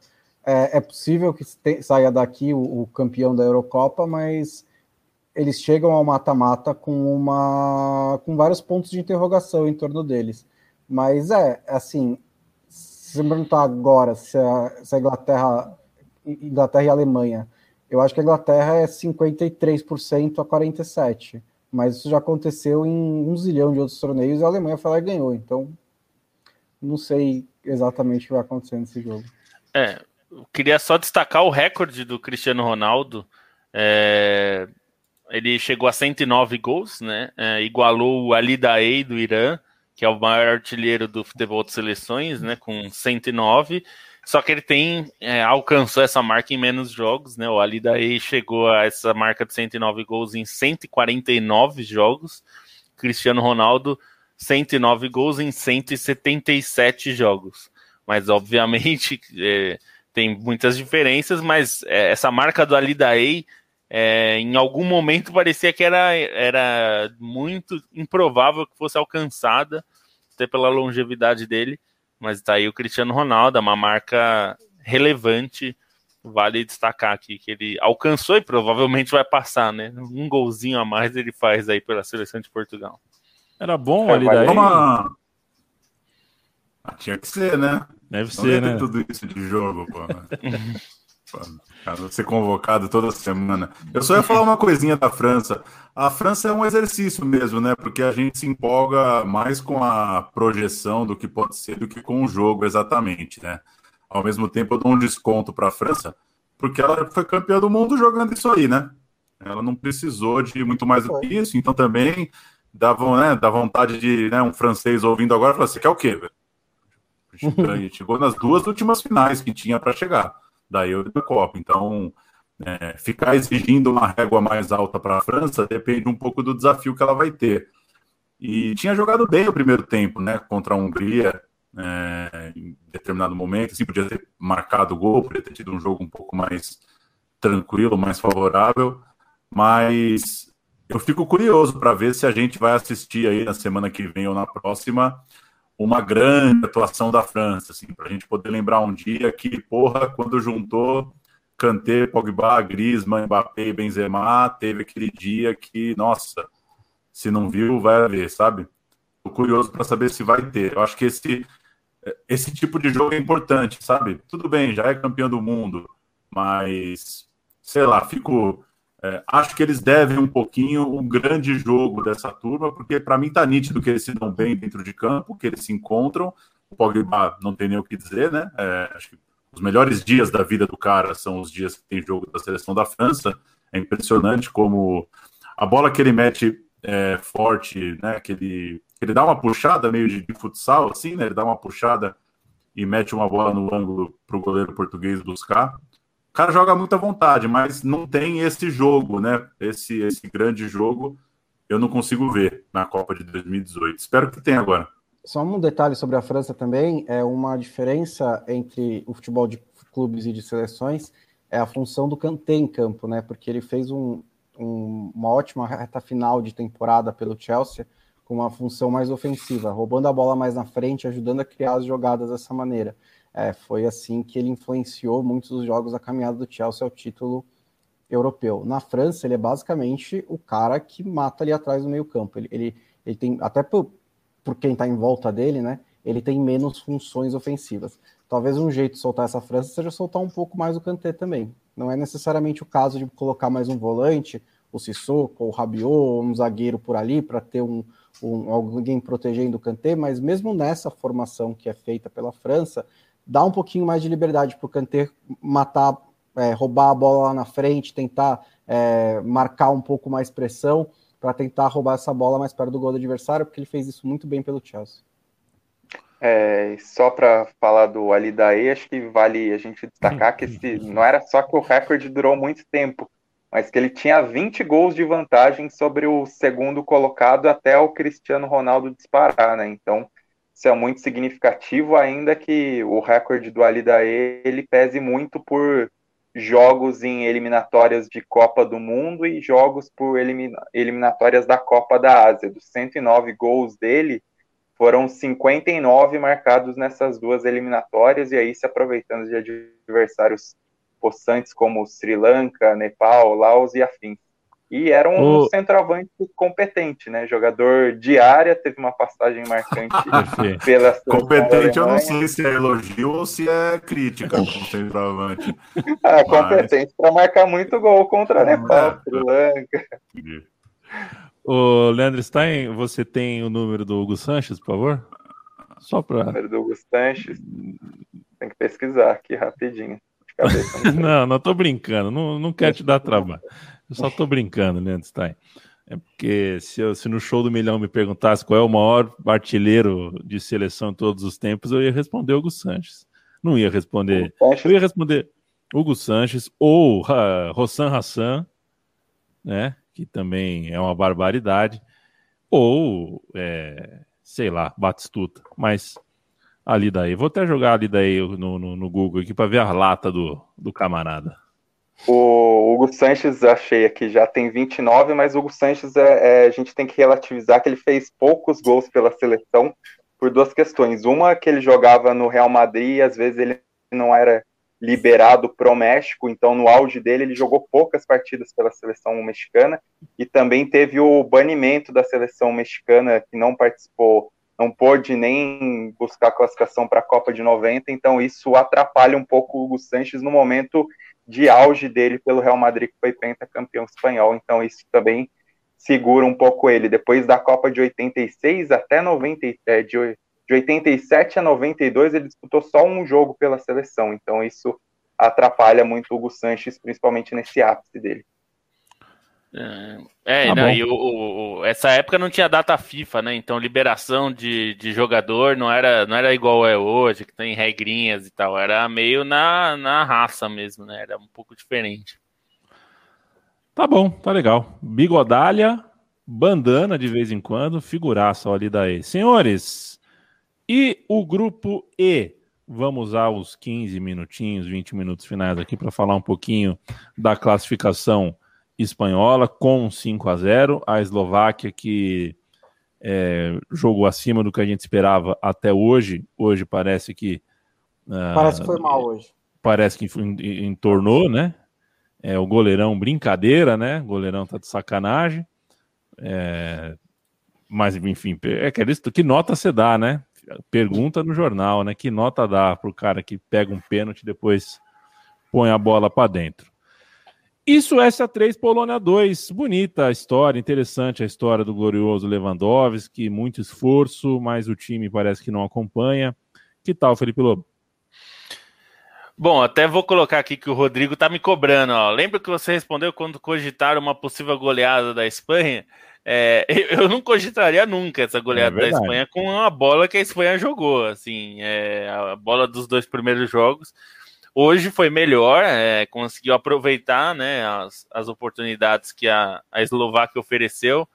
é, é possível que saia daqui o, o, campeão da Eurocopa, mas eles chegam ao mata-mata com uma com vários pontos de interrogação em torno deles. Mas é assim, se você perguntar agora se a, se a Inglaterra Inglaterra e Alemanha. Eu acho que a Inglaterra é 53% a 47%, mas isso já aconteceu em um zilhão de outros torneios e a Alemanha foi lá e ganhou. Então, não sei exatamente o que vai acontecer nesse jogo. É, eu queria só destacar o recorde do Cristiano Ronaldo. É, ele chegou a 109 gols, né? É, igualou o Ali Daei do Irã, que é o maior artilheiro do futebol de seleções, né? Com 109. Só que ele tem é, alcançou essa marca em menos jogos, né? O Ali daí chegou a essa marca de 109 gols em 149 jogos. Cristiano Ronaldo 109 gols em 177 jogos. Mas obviamente é, tem muitas diferenças, mas é, essa marca do Ali daí é, em algum momento parecia que era, era muito improvável que fosse alcançada, até pela longevidade dele mas tá aí o Cristiano Ronaldo, é uma marca relevante. Vale destacar aqui que ele alcançou e provavelmente vai passar, né? Um golzinho a mais ele faz aí pela seleção de Portugal. Era bom é, ali daí. Uma... Ah, tinha que ser, né? Deve Não ser, né? tudo isso de jogo, pô. Cara, ser convocado toda semana. Eu só ia falar uma coisinha da França. A França é um exercício mesmo, né? Porque a gente se empolga mais com a projeção do que pode ser do que com o jogo exatamente, né? Ao mesmo tempo, eu dou um desconto para a França, porque ela foi campeã do mundo jogando isso aí, né? Ela não precisou de muito mais do que isso, então também dava, né, dá vontade de né, um francês ouvindo agora falar: você quer o quê? Chegou nas duas últimas finais que tinha para chegar da Euro e da Copa. Então, é, ficar exigindo uma régua mais alta para a França depende um pouco do desafio que ela vai ter. E tinha jogado bem o primeiro tempo, né, contra a Hungria, é, em determinado momento, assim, podia ter marcado o gol, podia ter tido um jogo um pouco mais tranquilo, mais favorável, mas eu fico curioso para ver se a gente vai assistir aí na semana que vem ou na próxima uma grande atuação da França, assim, para a gente poder lembrar um dia que, porra, quando juntou Kanté, Pogba, Griezmann, Mbappé e Benzema, teve aquele dia que, nossa, se não viu, vai ver, sabe? Tô curioso para saber se vai ter. Eu acho que esse, esse tipo de jogo é importante, sabe? Tudo bem, já é campeão do mundo, mas, sei lá, fico é, acho que eles devem um pouquinho um grande jogo dessa turma, porque para mim tá nítido que eles se dão bem dentro de campo, que eles se encontram. O Pogba não tem nem o que dizer, né? É, acho que os melhores dias da vida do cara são os dias que tem jogo da seleção da França. É impressionante como a bola que ele mete é, forte, né? Que ele, que ele dá uma puxada meio de, de futsal, assim, né? Ele dá uma puxada e mete uma bola no ângulo para o goleiro português buscar cara joga muita vontade, mas não tem esse jogo, né? Esse, esse grande jogo eu não consigo ver na Copa de 2018. Espero que tenha agora. Só um detalhe sobre a França também, é uma diferença entre o futebol de clubes e de seleções, é a função do Kanté em campo, né? Porque ele fez um, um, uma ótima reta final de temporada pelo Chelsea, com uma função mais ofensiva, roubando a bola mais na frente, ajudando a criar as jogadas dessa maneira. É, foi assim que ele influenciou muitos dos jogos da caminhada do Chelsea ao título europeu. Na França, ele é basicamente o cara que mata ali atrás do meio campo. Ele, ele, ele tem, até por, por quem está em volta dele, né? Ele tem menos funções ofensivas. Talvez um jeito de soltar essa França seja soltar um pouco mais o Kanté também. Não é necessariamente o caso de colocar mais um volante, o Sissoko, o Rabiot, um zagueiro por ali para ter um, um, alguém protegendo o Kanté, mas mesmo nessa formação que é feita pela França, dá um pouquinho mais de liberdade para o Kanté matar é, roubar a bola lá na frente, tentar é, marcar um pouco mais pressão para tentar roubar essa bola mais perto do gol do adversário, porque ele fez isso muito bem pelo Chelsea. É, só para falar do Ali Daei, acho que vale a gente destacar que esse, não era só que o recorde durou muito tempo, mas que ele tinha 20 gols de vantagem sobre o segundo colocado até o Cristiano Ronaldo disparar, né? Então, isso é muito significativo, ainda que o recorde do Ali Daei, ele pese muito por jogos em eliminatórias de Copa do Mundo e jogos por eliminatórias da Copa da Ásia. Dos 109 gols dele, foram 59 marcados nessas duas eliminatórias, e aí se aproveitando de adversários possantes como Sri Lanka, Nepal, Laos e afins. E era um o... centroavante competente, né? Jogador de área, teve uma passagem marcante pela Competente, eu não sei se é elogio ou se é crítica como centroavante. Ah, competente para marcar muito gol contra ah, Nepal, Sri Lanka. O Leandro Stein, você tem o número do Hugo Sanches, por favor? Só para. O número do Hugo Sanches? Tem que pesquisar aqui rapidinho. não, não tô brincando, não, não quero te dar trabalho. Eu só tô brincando, né, Stein? É porque se, eu, se no show do milhão me perguntasse qual é o maior artilheiro de seleção de todos os tempos, eu ia responder Hugo Sanches. Não ia responder. Eu ia responder Hugo Sanches ou uh, Rossan Hassan, né? Que também é uma barbaridade. Ou, é, sei lá, Batistuta. Mas ali daí. Vou até jogar ali daí no, no, no Google aqui para ver a lata do, do camarada. O Hugo Sanches, achei aqui, já tem 29, mas o Hugo Sanches, é, é, a gente tem que relativizar que ele fez poucos gols pela seleção por duas questões. Uma, que ele jogava no Real Madrid e às vezes ele não era liberado pro México, então no auge dele ele jogou poucas partidas pela seleção mexicana e também teve o banimento da seleção mexicana que não participou, não pôde nem buscar classificação para a Copa de 90, então isso atrapalha um pouco o Hugo Sanches no momento de auge dele pelo Real Madrid, que foi pentacampeão espanhol. Então, isso também segura um pouco ele. Depois da Copa de 86 até 90, é, de 87 a 92, ele disputou só um jogo pela seleção. Então, isso atrapalha muito o Hugo Sanches, principalmente nesse ápice dele. É, tá não, e o, o, essa época não tinha data FIFA, né? Então liberação de, de jogador não era, não era igual é hoje, que tem regrinhas e tal. Era meio na, na raça mesmo, né? Era um pouco diferente. Tá bom, tá legal. Bigodalha, bandana de vez em quando, figuraça ali daí. Senhores, e o grupo E? Vamos usar os 15 minutinhos, 20 minutos finais aqui para falar um pouquinho da classificação espanhola com 5 a 0 a Eslováquia que é, jogou acima do que a gente esperava até hoje. Hoje parece que. Uh, parece que foi mal hoje. Parece que entornou, né? É, o goleirão brincadeira, né? O goleirão tá de sacanagem. É, mas, enfim, é que, que nota você dá, né? Pergunta no jornal, né? Que nota dá pro cara que pega um pênalti e depois põe a bola para dentro. Isso SA3 Polônia 2. Bonita a história, interessante a história do glorioso Lewandowski, muito esforço, mas o time parece que não acompanha. Que tal, Felipe Lobo? Bom, até vou colocar aqui que o Rodrigo tá me cobrando. Ó. Lembra que você respondeu quando cogitaram uma possível goleada da Espanha? É, eu não cogitaria nunca essa goleada é da Espanha com a bola que a Espanha jogou. Assim, é, a bola dos dois primeiros jogos Hoje foi melhor, é, conseguiu aproveitar né, as, as oportunidades que a, a Eslováquia ofereceu.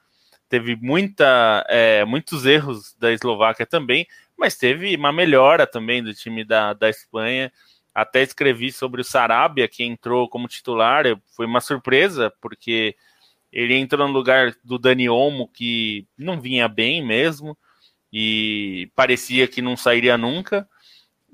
Teve muita, é, muitos erros da Eslováquia também, mas teve uma melhora também do time da, da Espanha. Até escrevi sobre o Sarabia, que entrou como titular. Foi uma surpresa, porque ele entrou no lugar do Dani Olmo, que não vinha bem mesmo, e parecia que não sairia nunca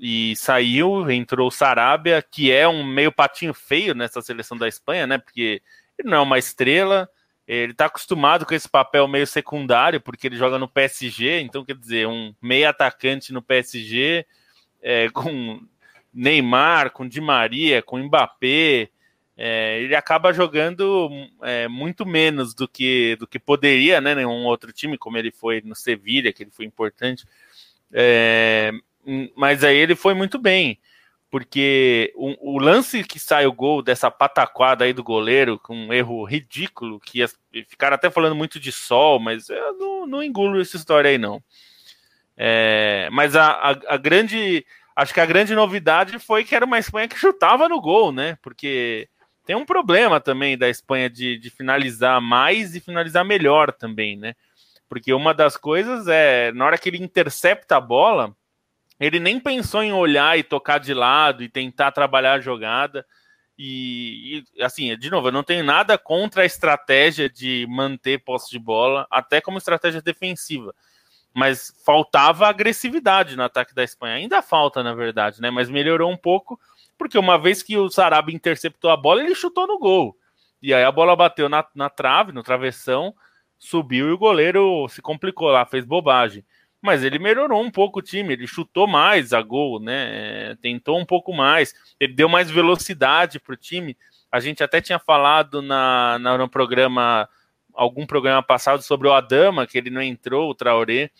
e saiu, entrou o Sarabia, que é um meio patinho feio nessa seleção da Espanha, né? Porque ele não é uma estrela, ele tá acostumado com esse papel meio secundário, porque ele joga no PSG, então quer dizer, um meio atacante no PSG, é, com Neymar, com Di Maria, com Mbappé, é, ele acaba jogando é, muito menos do que do que poderia, né? Em um outro time, como ele foi no Sevilha, que ele foi importante. É, mas aí ele foi muito bem, porque o, o, lance que sai o gol dessa pataquada aí do goleiro, com um erro ridículo, que as, ficaram até falando muito de sol, mas eu não, não engulo essa história aí não. É, mas a, a, a, grande, acho que a grande novidade foi que era uma Espanha que chutava no gol, né? Porque tem um problema também da Espanha de, de finalizar mais e finalizar melhor também, né? Porque uma das coisas é, na hora que ele intercepta a bola, ele nem pensou em olhar e tocar de lado e tentar trabalhar a jogada. E, e, assim, de novo, eu não tenho nada contra a estratégia de manter posse de bola, até como estratégia defensiva. Mas faltava agressividade no ataque da Espanha. Ainda falta, na verdade, né? Mas melhorou um pouco, porque uma vez que o Sarabia interceptou a bola, ele chutou no gol. E aí a bola bateu na, na trave, no travessão, subiu e o goleiro se complicou lá, fez bobagem mas ele melhorou um pouco o time, ele chutou mais a gol, né? Tentou um pouco mais, ele deu mais velocidade para o time. A gente até tinha falado na, na, no programa, algum programa passado, sobre o Adama, que ele não entrou, o Traoré.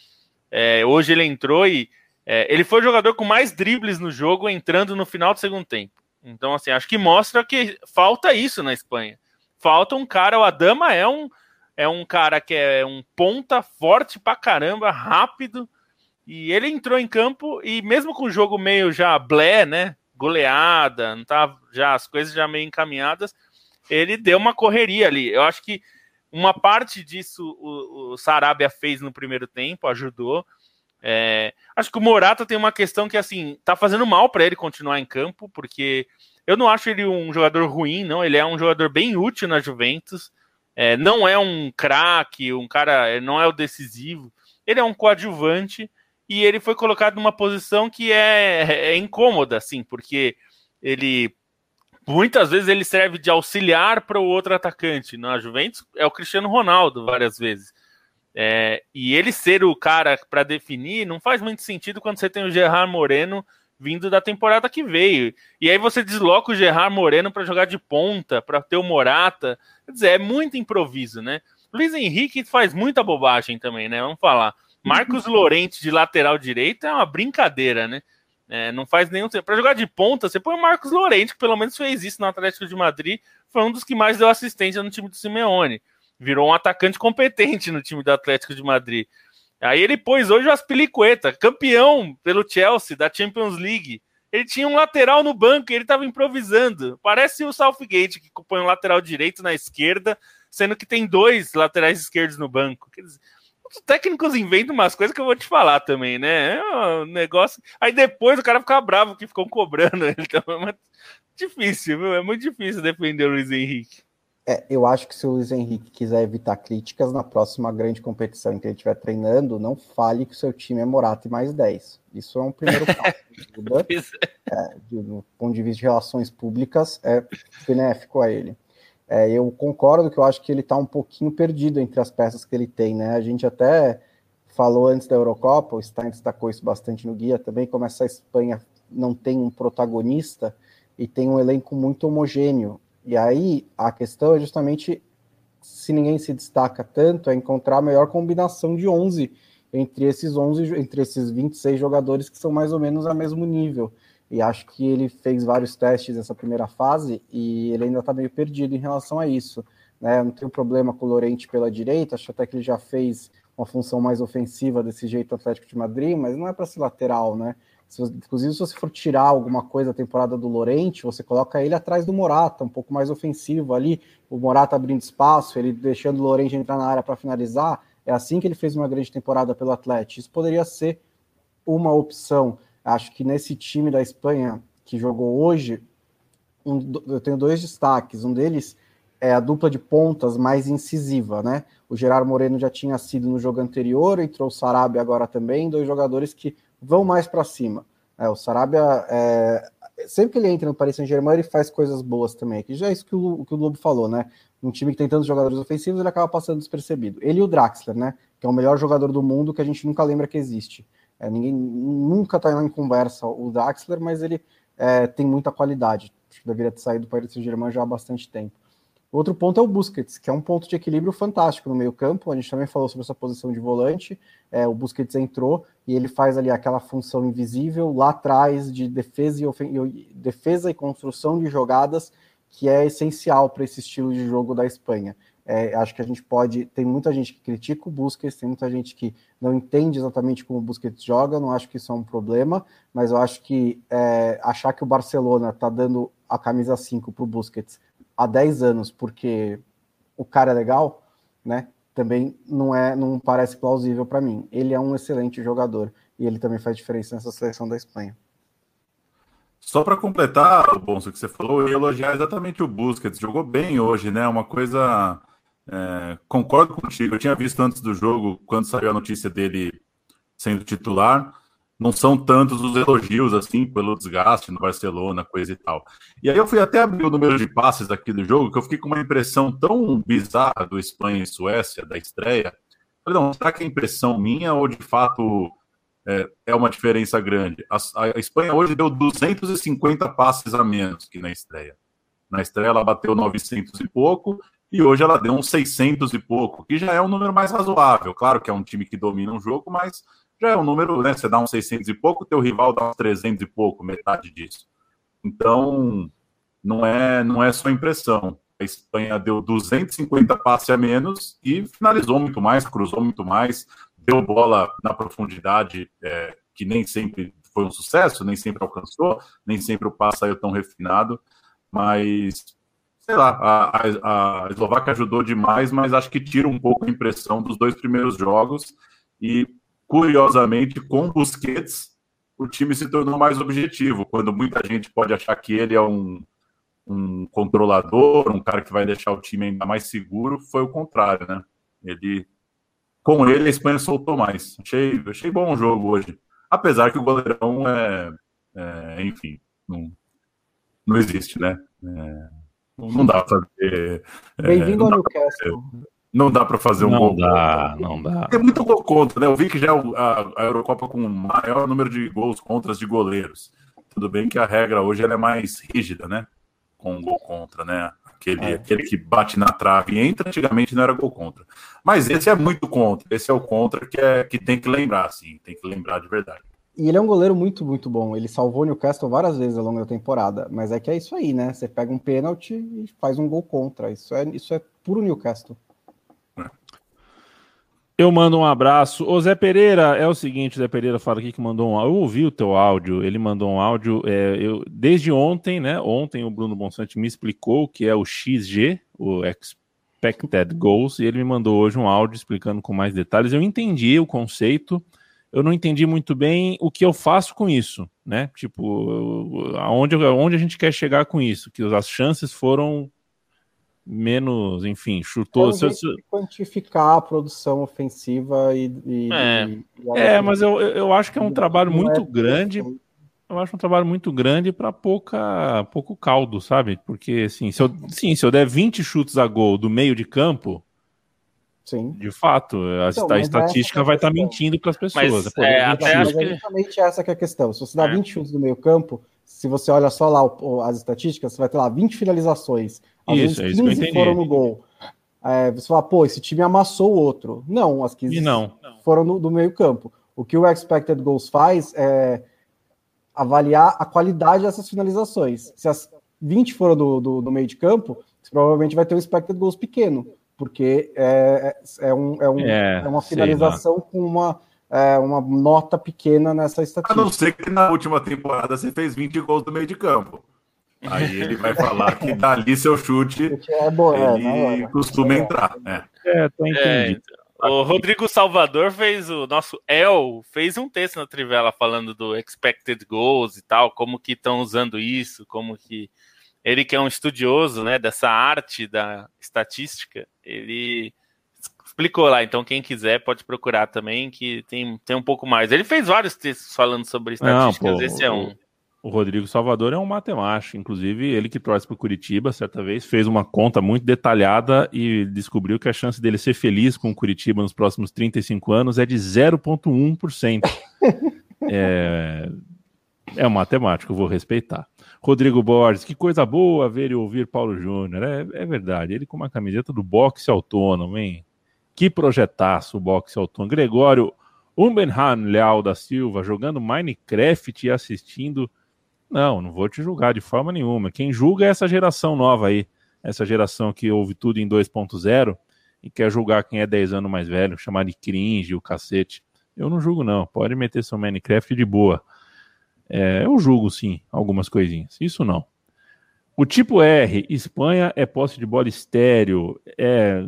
É, hoje ele entrou e é, ele foi o jogador com mais dribles no jogo, entrando no final do segundo tempo. Então, assim, acho que mostra que falta isso na Espanha. Falta um cara, o Adama é um é um cara que é um ponta forte pra caramba, rápido. E ele entrou em campo e mesmo com o jogo meio já blé, né? Goleada, não tá já as coisas já meio encaminhadas, ele deu uma correria ali. Eu acho que uma parte disso o, o Sarabia fez no primeiro tempo, ajudou. É, acho que o Morata tem uma questão que assim tá fazendo mal para ele continuar em campo, porque eu não acho ele um jogador ruim, não. Ele é um jogador bem útil na Juventus. É, não é um craque, um cara, não é o decisivo. Ele é um coadjuvante e ele foi colocado numa posição que é, é incômoda, assim, porque ele muitas vezes ele serve de auxiliar para o outro atacante. Na Juventus é o Cristiano Ronaldo várias vezes. É, e ele ser o cara para definir não faz muito sentido quando você tem o Gerard Moreno vindo da temporada que veio. E aí você desloca o Gerard Moreno para jogar de ponta, para ter o Morata. Quer dizer, é muito improviso, né? Luiz Henrique faz muita bobagem também, né? Vamos falar. Marcos Lorente de lateral direito é uma brincadeira, né? É, não faz nenhum Para jogar de ponta, você põe o Marcos Lorente, que pelo menos fez isso no Atlético de Madrid, foi um dos que mais deu assistência no time do Simeone. Virou um atacante competente no time do Atlético de Madrid. Aí ele pôs hoje o Aspilicueta, campeão pelo Chelsea da Champions League. Ele tinha um lateral no banco e ele estava improvisando. Parece o Southgate, que põe um lateral direito na esquerda, sendo que tem dois laterais esquerdos no banco. Quer dizer, os técnicos inventam umas coisas que eu vou te falar também, né? É um negócio. Aí depois o cara fica bravo que ficam cobrando ele também. Mas difícil, viu? É muito difícil defender o Luiz Henrique. É, eu acho que se o Luiz Henrique quiser evitar críticas na próxima grande competição em que ele estiver treinando, não fale que o seu time é Morata e mais 10. Isso é um primeiro passo. é, do ponto de vista de relações públicas, é benéfico a ele. É, eu concordo que eu acho que ele está um pouquinho perdido entre as peças que ele tem, né? A gente até falou antes da Eurocopa, o Stein destacou isso bastante no guia também, como essa Espanha não tem um protagonista e tem um elenco muito homogêneo. E aí a questão é justamente se ninguém se destaca tanto, é encontrar a melhor combinação de 11 entre esses 11, entre esses 26 jogadores que são mais ou menos a mesmo nível. E acho que ele fez vários testes nessa primeira fase e ele ainda está meio perdido em relação a isso. Né? Não tem um problema com o Lorente pela direita, acho até que ele já fez uma função mais ofensiva desse jeito Atlético de Madrid, mas não é para ser lateral, né? Inclusive, se você for tirar alguma coisa da temporada do Lorente, você coloca ele atrás do Morata, um pouco mais ofensivo ali, o Morata abrindo espaço, ele deixando o Lorente entrar na área para finalizar. É assim que ele fez uma grande temporada pelo Atlético. Isso poderia ser uma opção. Acho que nesse time da Espanha que jogou hoje, um, eu tenho dois destaques. Um deles é a dupla de pontas mais incisiva, né? O Gerard Moreno já tinha sido no jogo anterior, entrou o Sarabia agora também, dois jogadores que vão mais para cima. É, o Sarabia, é, sempre que ele entra no Paris Saint-Germain, ele faz coisas boas também, que já é isso que o, que o Lobo falou, né? Um time que tem tantos jogadores ofensivos, ele acaba passando despercebido. Ele e o Draxler, né? Que é o melhor jogador do mundo que a gente nunca lembra que existe. É, ninguém nunca está em conversa o Draxler, mas ele é, tem muita qualidade. Deveria ter saído do Paris Saint-Germain já há bastante tempo. Outro ponto é o Busquets, que é um ponto de equilíbrio fantástico no meio-campo. A gente também falou sobre essa posição de volante. É, o Busquets entrou e ele faz ali aquela função invisível lá atrás de defesa e, defesa e construção de jogadas, que é essencial para esse estilo de jogo da Espanha. É, acho que a gente pode. Tem muita gente que critica o Busquets, tem muita gente que não entende exatamente como o Busquets joga. Não acho que isso é um problema, mas eu acho que é, achar que o Barcelona está dando a camisa 5 para o Busquets há 10 anos porque o cara é legal, né? Também não é, não parece plausível para mim. Ele é um excelente jogador e ele também faz diferença nessa seleção da Espanha. Só para completar, o Bonso, que você falou, eu ia elogiar exatamente o Busquets. Jogou bem hoje, né? Uma coisa. É, concordo contigo. Eu tinha visto antes do jogo, quando saiu a notícia dele sendo titular, não são tantos os elogios assim pelo desgaste no Barcelona, coisa e tal. E aí eu fui até abrir o número de passes aqui do jogo, que eu fiquei com uma impressão tão bizarra do Espanha e Suécia, da estreia. Falei, não, será que é impressão minha ou de fato é, é uma diferença grande? A, a, Espanha hoje deu 250 passes a menos que na estreia. Na estreia ela bateu 900 e pouco, e hoje ela deu uns 600 e pouco, que já é um número mais razoável. Claro que é um time que domina um jogo, mas já é um número, né? Você dá uns 600 e pouco, teu rival dá uns 300 e pouco, metade disso. Então, não é, não é só impressão. A Espanha deu 250 passes a menos e finalizou muito mais, cruzou muito mais, deu bola na profundidade, é, que nem sempre foi um sucesso, nem sempre alcançou, nem sempre o passe saiu tão refinado, mas sei lá, a, a, a Eslováquia ajudou demais, mas acho que tira um pouco a impressão dos dois primeiros jogos e Curiosamente, com Busquets, o time se tornou mais objetivo, quando muita gente pode achar que ele é um, um controlador, um cara que vai deixar o time ainda mais seguro, foi o contrário, né? Ele, com ele, a Espanha soltou mais. Achei, achei bom o jogo hoje. Apesar que o goleirão é, é enfim, não, não existe, né? É, não dá pra fazer. É, Bem-vindo ao Newcastle. Não dá para fazer um não gol. Dá, não dá. É muito gol contra, né? Eu vi que já é a, a Eurocopa com o maior número de gols contras de goleiros. Tudo bem que a regra hoje ela é mais rígida, né? Com gol contra, né? Aquele, é. aquele que bate na trave e entra, antigamente não era gol contra. Mas esse é muito contra. Esse é o contra que, é, que tem que lembrar, sim. Tem que lembrar de verdade. E ele é um goleiro muito, muito bom. Ele salvou o Newcastle várias vezes ao longo da temporada. Mas é que é isso aí, né? Você pega um pênalti e faz um gol contra. Isso é, isso é puro Newcastle. Eu mando um abraço. O Zé Pereira, é o seguinte, Zé Pereira fala aqui que mandou um Eu ouvi o teu áudio, ele mandou um áudio. É, eu, desde ontem, né? Ontem o Bruno Bonsante me explicou o que é o XG, o Expected Goals, e ele me mandou hoje um áudio explicando com mais detalhes. Eu entendi o conceito, eu não entendi muito bem o que eu faço com isso, né? Tipo, aonde, aonde a gente quer chegar com isso, que as chances foram menos, enfim, chutou. É um se... quantificar a produção ofensiva e. e é, e, e é mas eu, eu acho que é um trabalho muito é grande. Eu acho um trabalho muito grande para pouca pouco caldo, sabe? Porque assim, se eu, sim, se eu der 20 chutes a gol do meio de campo, Sim. De fato, a, então, a estatística vai estar tá mentindo para as pessoas. Mas, é, até acho que... exatamente essa que é a questão. Se você dá é. 20 chutes no meio campo, se você olha só lá o, as estatísticas, você vai ter lá 20 finalizações. Às isso, vezes 15 é foram no gol. É, você fala, pô, esse time amassou o outro. Não, as 15 não. foram no, do meio campo. O que o Expected Goals faz é avaliar a qualidade dessas finalizações. Se as 20 foram do, do, do meio de campo, você provavelmente vai ter um Expected Goals pequeno, porque é, é, é um, é, um, é, é uma finalização com uma é, uma nota pequena nessa estatística. A não ser que na última temporada você fez 20 gols do meio de campo. Aí ele vai falar que dali seu chute é bom, é, ele é, costuma entrar. É, é tô entendido. É, o Rodrigo Salvador fez o nosso El fez um texto na Trivela falando do expected goals e tal, como que estão usando isso, como que ele que é um estudioso, né, dessa arte da estatística, ele explicou lá. Então quem quiser pode procurar também, que tem, tem um pouco mais. Ele fez vários textos falando sobre estatísticas. Não, pô, esse é um. O Rodrigo Salvador é um matemático, inclusive ele que torce para o Curitiba, certa vez fez uma conta muito detalhada e descobriu que a chance dele ser feliz com o Curitiba nos próximos 35 anos é de 0,1%. é, é um matemático, vou respeitar. Rodrigo Borges, que coisa boa ver e ouvir Paulo Júnior. É, é verdade, ele com uma camiseta do boxe autônomo, hein? Que projetaço o boxe autônomo. Gregório Umbenhan Leal da Silva jogando Minecraft e assistindo não, não vou te julgar de forma nenhuma. Quem julga é essa geração nova aí, essa geração que ouve tudo em 2.0 e quer julgar quem é 10 anos mais velho, chamar de cringe, o cacete. Eu não julgo, não. Pode meter seu Minecraft de boa. É, eu julgo, sim, algumas coisinhas. Isso não. O tipo R, Espanha é posse de bola estéreo. É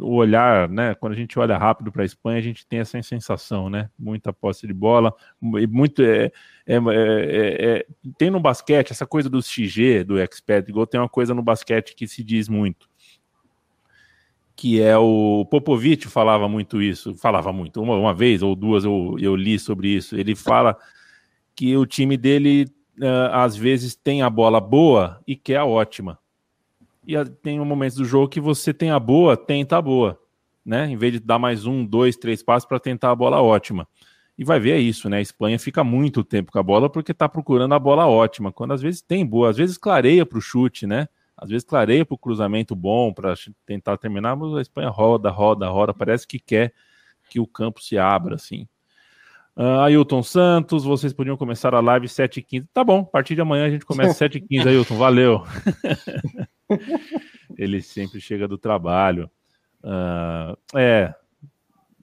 o olhar, né? Quando a gente olha rápido para a Espanha, a gente tem essa sensação, né? Muita posse de bola, muito é, é, é, é, tem no basquete essa coisa do XG, do expert goal, tem uma coisa no basquete que se diz muito, que é o Popovich falava muito isso, falava muito, uma, uma vez ou duas eu, eu li sobre isso. Ele fala que o time dele uh, às vezes tem a bola boa e quer a ótima. E tem um momento do jogo que você tem a boa, tenta a boa, né? Em vez de dar mais um, dois, três passos para tentar a bola ótima. E vai ver é isso, né? A Espanha fica muito tempo com a bola porque está procurando a bola ótima, quando às vezes tem boa, às vezes clareia para o chute, né? Às vezes clareia para o cruzamento bom para tentar terminar, mas a Espanha roda, roda, roda, parece que quer que o campo se abra, assim. Uh, Ailton Santos, vocês podiam começar a live 7h15. Tá bom, a partir de amanhã a gente começa 7h15, Ailton, valeu. Ele sempre chega do trabalho. Uh, é,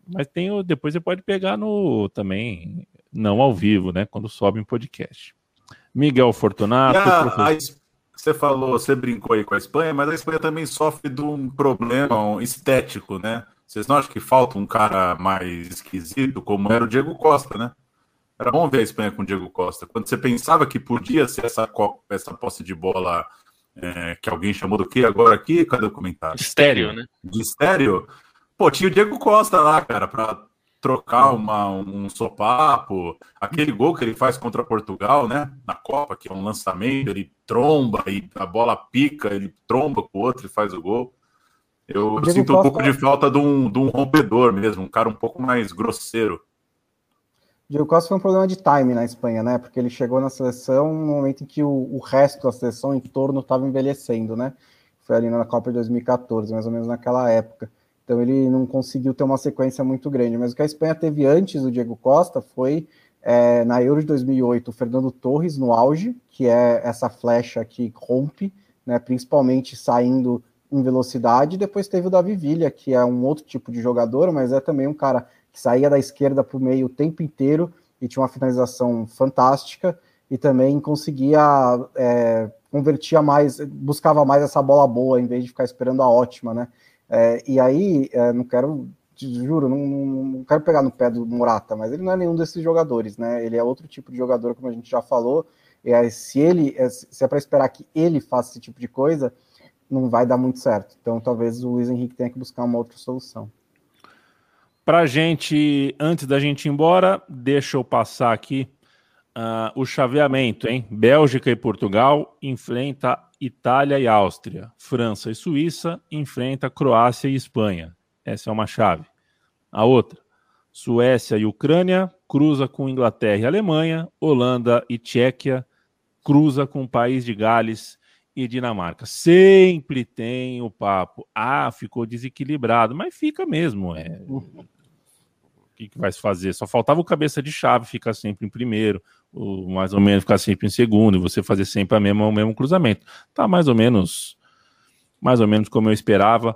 mas tem o, depois você pode pegar no também, não ao vivo, né? Quando sobe um podcast. Miguel Fortunato. A, a, você falou, você brincou aí com a Espanha, mas a Espanha também sofre de um problema estético, né? Vocês não acham que falta um cara mais esquisito, como era o Diego Costa, né? Era bom ver a Espanha com o Diego Costa. Quando você pensava que podia ser essa, essa posse de bola é, que alguém chamou do quê agora aqui? Cadê o comentário? Estéreo, né? De estéreo? Pô, tinha o Diego Costa lá, cara, para trocar uma, um sopapo. Aquele gol que ele faz contra Portugal, né? Na Copa, que é um lançamento, ele tromba e a bola pica, ele tromba com o outro e faz o gol. Eu sinto um pouco de falta de um, de um rompedor mesmo, um cara um pouco mais grosseiro. Diego Costa foi um problema de time na Espanha, né? Porque ele chegou na seleção no momento em que o, o resto da seleção em torno estava envelhecendo, né? Foi ali na Copa de 2014, mais ou menos naquela época. Então ele não conseguiu ter uma sequência muito grande. Mas o que a Espanha teve antes do Diego Costa foi é, na Euro de 2008 o Fernando Torres no auge, que é essa flecha que rompe, né? Principalmente saindo em velocidade. Depois teve o Davi Villa, que é um outro tipo de jogador, mas é também um cara que saía da esquerda para o meio o tempo inteiro e tinha uma finalização fantástica e também conseguia é, convertia mais, buscava mais essa bola boa em vez de ficar esperando a ótima, né? É, e aí, é, não quero, juro, não, não, quero pegar no pé do Morata, mas ele não é nenhum desses jogadores, né? Ele é outro tipo de jogador, como a gente já falou. Se ele, é, se é para esperar que ele faça esse tipo de coisa, não vai dar muito certo. Então, talvez o Luiz Henrique tenha que buscar uma outra solução. Para gente, antes da gente ir embora, deixa eu passar aqui uh, o chaveamento, hein? Bélgica e Portugal enfrenta Itália e Áustria. França e Suíça enfrenta Croácia e Espanha. Essa é uma chave. A outra, Suécia e Ucrânia cruza com Inglaterra e Alemanha. Holanda e Tchequia cruza com o País de Gales e Dinamarca. Sempre tem o papo. Ah, ficou desequilibrado, mas fica mesmo. É... O que, que vai se fazer? Só faltava o cabeça de chave ficar sempre em primeiro, o, mais ou menos ficar sempre em segundo, e você fazer sempre a mesma, o mesmo cruzamento. Tá mais ou menos, mais ou menos como eu esperava.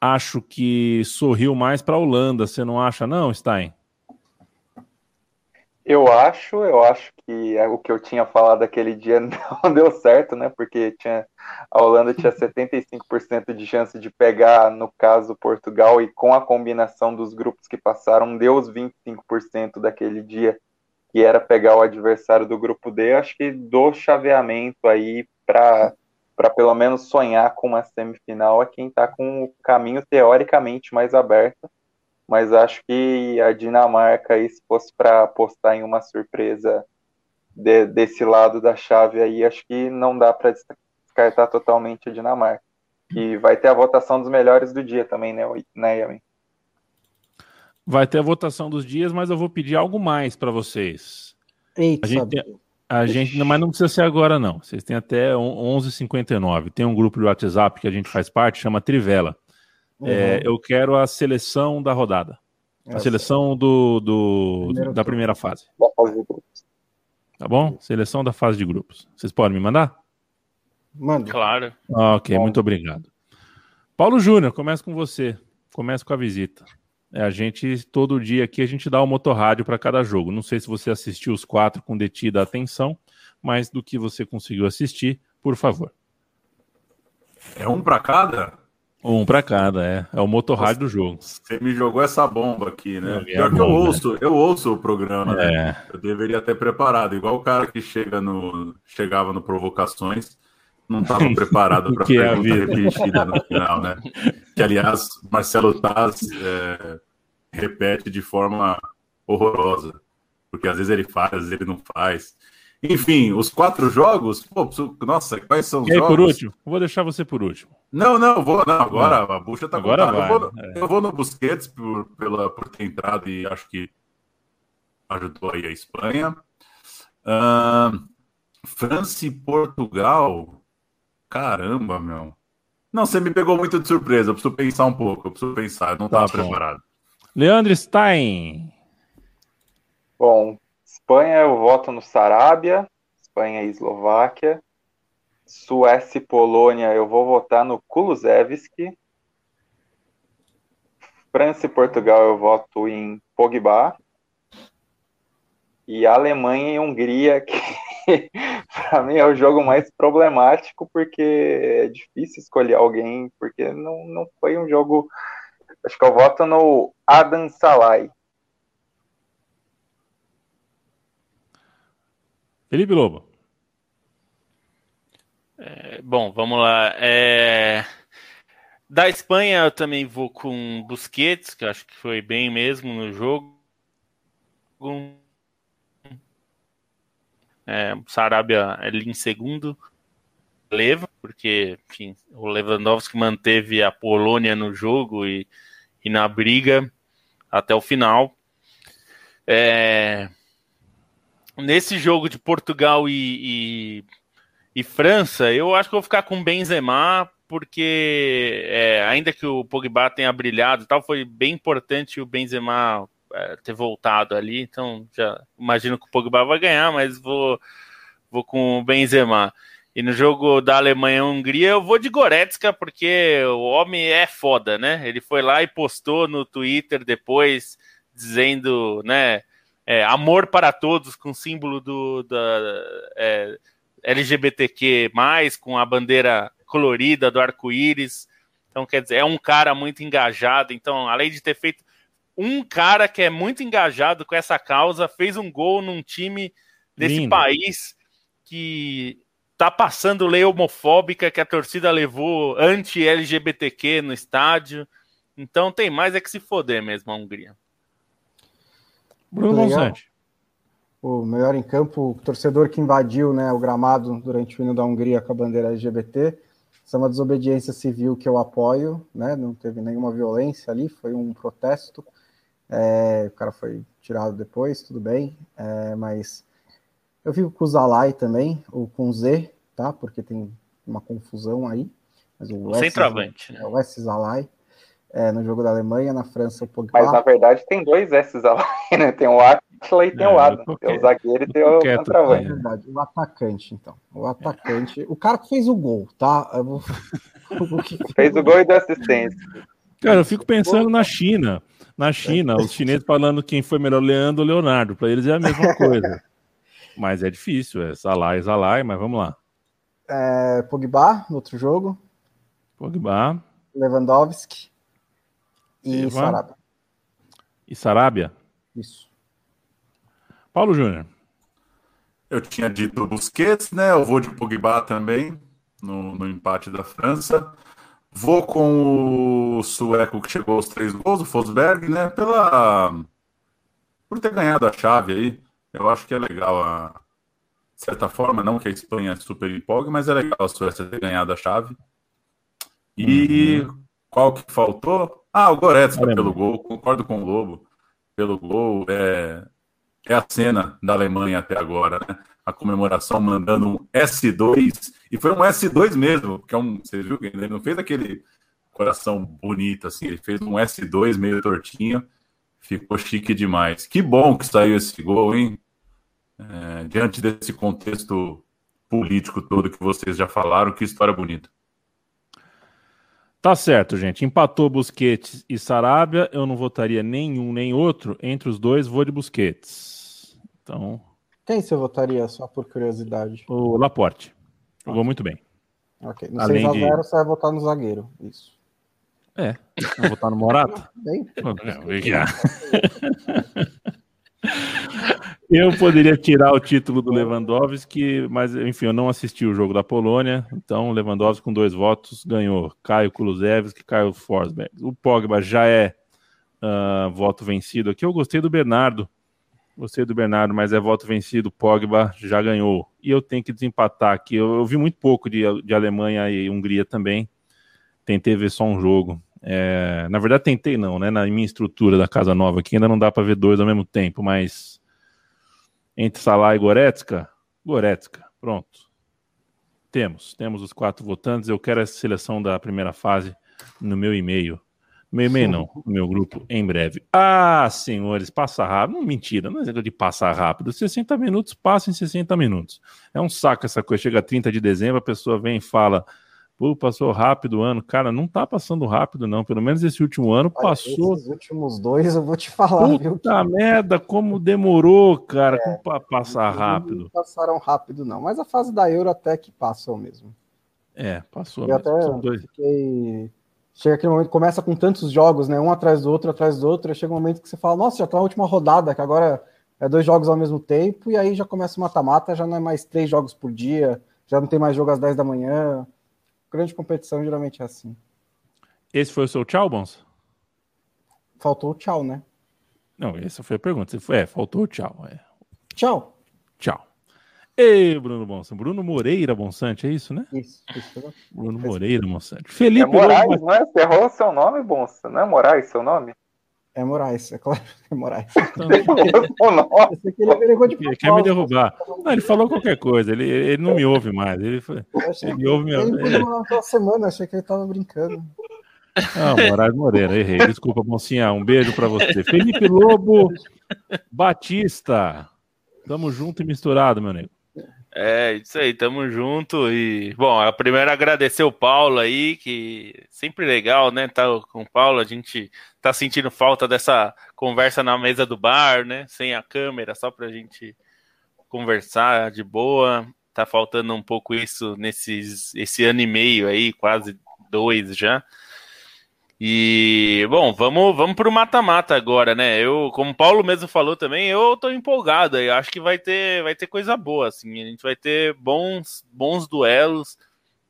Acho que sorriu mais para a Holanda, você não acha, não, Stein? Eu acho, eu acho que é o que eu tinha falado aquele dia não deu certo, né? Porque tinha, a Holanda tinha 75% de chance de pegar, no caso, Portugal, e com a combinação dos grupos que passaram, deu os 25% daquele dia, que era pegar o adversário do grupo D. Acho que do chaveamento aí para para pelo menos sonhar com uma semifinal é quem está com o caminho teoricamente mais aberto mas acho que a Dinamarca aí, se fosse para apostar em uma surpresa de, desse lado da chave aí, acho que não dá para descartar totalmente a Dinamarca. E vai ter a votação dos melhores do dia também, né, né Yamin? Vai ter a votação dos dias, mas eu vou pedir algo mais para vocês. Eita, a gente, a gente, mas não precisa ser agora, não. Vocês têm até 11h59. Tem um grupo de WhatsApp que a gente faz parte, chama Trivela. É, uhum. É, eu quero a seleção da rodada. A seleção do, do da primeira fase. Tá bom? Seleção da fase de grupos. Vocês podem me mandar? Manda. Claro. Ok, bom. muito obrigado. Paulo Júnior, começa com você. Começa com a visita. É, a gente, todo dia aqui, a gente dá o um motorrádio para cada jogo. Não sei se você assistiu os quatro com detida atenção, mas do que você conseguiu assistir, por favor. É um para cada? Um para cada, é. É o motorrádio do jogo. Você me jogou essa bomba aqui, né? É Pior que eu ouço, eu ouço o programa, né? é. né? Eu deveria ter preparado, igual o cara que chega no, chegava no Provocações, não estava preparado para é pergunta é repetida no final, né? Que, aliás, Marcelo Taz é, repete de forma horrorosa. Porque às vezes ele faz, às vezes ele não faz. Enfim, os quatro jogos. Pô, nossa, quais são os e aí, jogos? por último? vou deixar você por último. Não, não, vou. Não, agora não. a bucha tá agora vai, eu, vou, é. eu vou no Busquets por, pela, por ter entrado e acho que ajudou aí a Espanha. Uh, França e Portugal. Caramba, meu. Não, você me pegou muito de surpresa. Eu preciso pensar um pouco. Eu preciso pensar. Eu não estava tá preparado. Leandro Stein. Bom, Espanha eu voto no Sarabia, Espanha e Eslováquia. Suécia e Polônia eu vou votar no Kulusevski. França e Portugal eu voto em Pogba. E Alemanha e Hungria, que para mim é o jogo mais problemático, porque é difícil escolher alguém, porque não, não foi um jogo. Acho que eu voto no Adam Salai. Felipe Lobo. É, bom, vamos lá. É... Da Espanha eu também vou com Busquets, que acho que foi bem mesmo no jogo. É, Sarabia ali em segundo. Leva, porque enfim, o Lewandowski manteve a Polônia no jogo e, e na briga até o final. É, nesse jogo de Portugal e, e, e, França, eu acho que vou ficar com Benzema, porque é, ainda que o Pogba tenha brilhado e tal, foi bem importante o Benzema é, ter voltado ali, então já imagino que o Pogba vai ganhar, mas vou, vou com o Benzema. E no jogo da Alemanha-Hungria eu vou de Goretzka, porque o homem é foda, né? Ele foi lá e postou no Twitter depois, dizendo, né, é, amor para todos, com símbolo do da, é, LGBTQ, com a bandeira colorida do arco-íris. Então, quer dizer, é um cara muito engajado. Então, além de ter feito um cara que é muito engajado com essa causa, fez um gol num time desse Lindo. país que tá passando lei homofóbica que a torcida levou anti-LGBTQ no estádio. Então tem mais é que se foder mesmo a Hungria. Bruno Monsante. O melhor em campo, o torcedor que invadiu né, o gramado durante o hino da Hungria com a bandeira LGBT. Isso é uma desobediência civil que eu apoio, né? Não teve nenhuma violência ali, foi um protesto. É, o cara foi tirado depois, tudo bem, é, mas eu fico com o Zalai também, ou com Z, tá? Porque tem uma confusão aí. Mas o, o centroavante, né? É o S Zalai é, no jogo da Alemanha, na França o Pogba. Mas na verdade tem dois S's lá, né? Tem o Atila e tem é, o Adam. Tem o zagueiro e tem o centroavante. É verdade, o atacante, então. O atacante. O cara que fez o gol, tá? Vou... fez o gol e deu assistência. Cara, eu fico pensando na China. Na China, os chineses falando quem foi melhor, Leandro ou Leonardo. Para eles é a mesma coisa. mas é difícil, é Salah e Salah, mas vamos lá. É, Pogba, no outro jogo. Pogba. Lewandowski. E Eva. Sarabia. E Sarabia? Isso. Paulo Júnior. Eu tinha dito Busquets, né? Eu vou de Pogba também, no, no empate da França. Vou com o sueco que chegou aos três gols, o Fosberg, né? Pela... Por ter ganhado a chave aí. Eu acho que é legal a... De certa forma, não que a Espanha super empolgue, mas é legal a Suécia ter ganhado a chave. E uhum. qual que faltou? Ah, o Goretzka pelo gol. Concordo com o Lobo. Pelo gol. É, é a cena da Alemanha até agora, né? A comemoração mandando um S2. E foi um S2 mesmo, que é um. Você viu que ele não fez aquele coração bonito assim, ele fez um S2 meio tortinho. Ficou chique demais. Que bom que saiu esse gol, hein? É, diante desse contexto político todo que vocês já falaram, que história bonita. Tá certo, gente. Empatou Busquets e Sarabia. Eu não votaria nenhum nem outro. Entre os dois, vou de Busquets. Então. Quem você votaria, só por curiosidade? O Laporte. Jogou muito bem. Ok. No Além 6x0 de... você vai votar no zagueiro. Isso. É. Vou votar no Morata? Bem. Já. Eu poderia tirar o título do Lewandowski, mas enfim, eu não assisti o jogo da Polônia, então Lewandowski com dois votos ganhou. Caio Kulusevski, Caio Forsberg. O Pogba já é uh, voto vencido aqui. Eu gostei do Bernardo, gostei do Bernardo, mas é voto vencido. Pogba já ganhou. E eu tenho que desempatar aqui. Eu, eu vi muito pouco de, de Alemanha e Hungria também. Tentei ver só um jogo. É, na verdade, tentei não, né? Na minha estrutura da Casa Nova aqui ainda não dá para ver dois ao mesmo tempo, mas entre Salah e Goretzka, Goretzka, pronto. Temos, temos os quatro votantes. Eu quero essa seleção da primeira fase no meu e-mail. Meu e-mail não, no meu grupo em breve. Ah, senhores, passa rápido. Não, mentira, não é de passar rápido. 60 minutos passa em 60 minutos. É um saco essa coisa. Chega 30 de dezembro, a pessoa vem e fala: Pô, passou rápido o ano. Cara, não tá passando rápido, não. Pelo menos esse último ano passou. Esses últimos dois eu vou te falar, Puta viu? Puta merda, como demorou, cara, é, pra passar rápido. Não passaram rápido, não. Mas a fase da Euro até que passou mesmo. É, passou. Eu mesmo. até dois. fiquei. Chega aquele momento, começa com tantos jogos, né? Um atrás do outro, atrás do outro. Chega um momento que você fala, nossa, já tá na última rodada, que agora é dois jogos ao mesmo tempo, e aí já começa o mata-mata, já não é mais três jogos por dia, já não tem mais jogo às 10 da manhã grande competição geralmente é assim. Esse foi o seu tchau, Bons? Faltou o tchau, né? Não, essa foi a pergunta. Foi, é, faltou o tchau. É. Tchau. Tchau. Ei, Bruno Bonsante. Bruno Moreira Bonsante, é isso, né? Isso, isso. Bruno Moreira Bonsante. Felipe. É Moraes, Lobo... não é? Você errou seu nome, Bonsa? Não é Moraes seu nome? É Moraes, é claro, é Moraes. Então, ele quer me derrubar. Não, ele falou qualquer coisa, ele, ele não me ouve mais. Ele, foi, ele ouve meu. Ele uma semana, achei que ele tava brincando. Não, Moraes Moreira, errei. Desculpa, mocinha. Um beijo para você. Felipe Lobo Batista. Tamo junto e misturado, meu nego. É, isso aí, tamo junto. E, bom, a primeira agradecer o Paulo aí, que sempre legal, né? Tá com o Paulo, a gente tá sentindo falta dessa conversa na mesa do bar, né? Sem a câmera, só pra gente conversar de boa. Tá faltando um pouco isso nesses esse ano e meio aí, quase dois já. E, bom, vamos, vamos pro mata-mata agora, né? Eu, como o Paulo mesmo falou também, eu tô empolgado aí. Acho que vai ter, vai ter coisa boa, assim. A gente vai ter bons, bons duelos.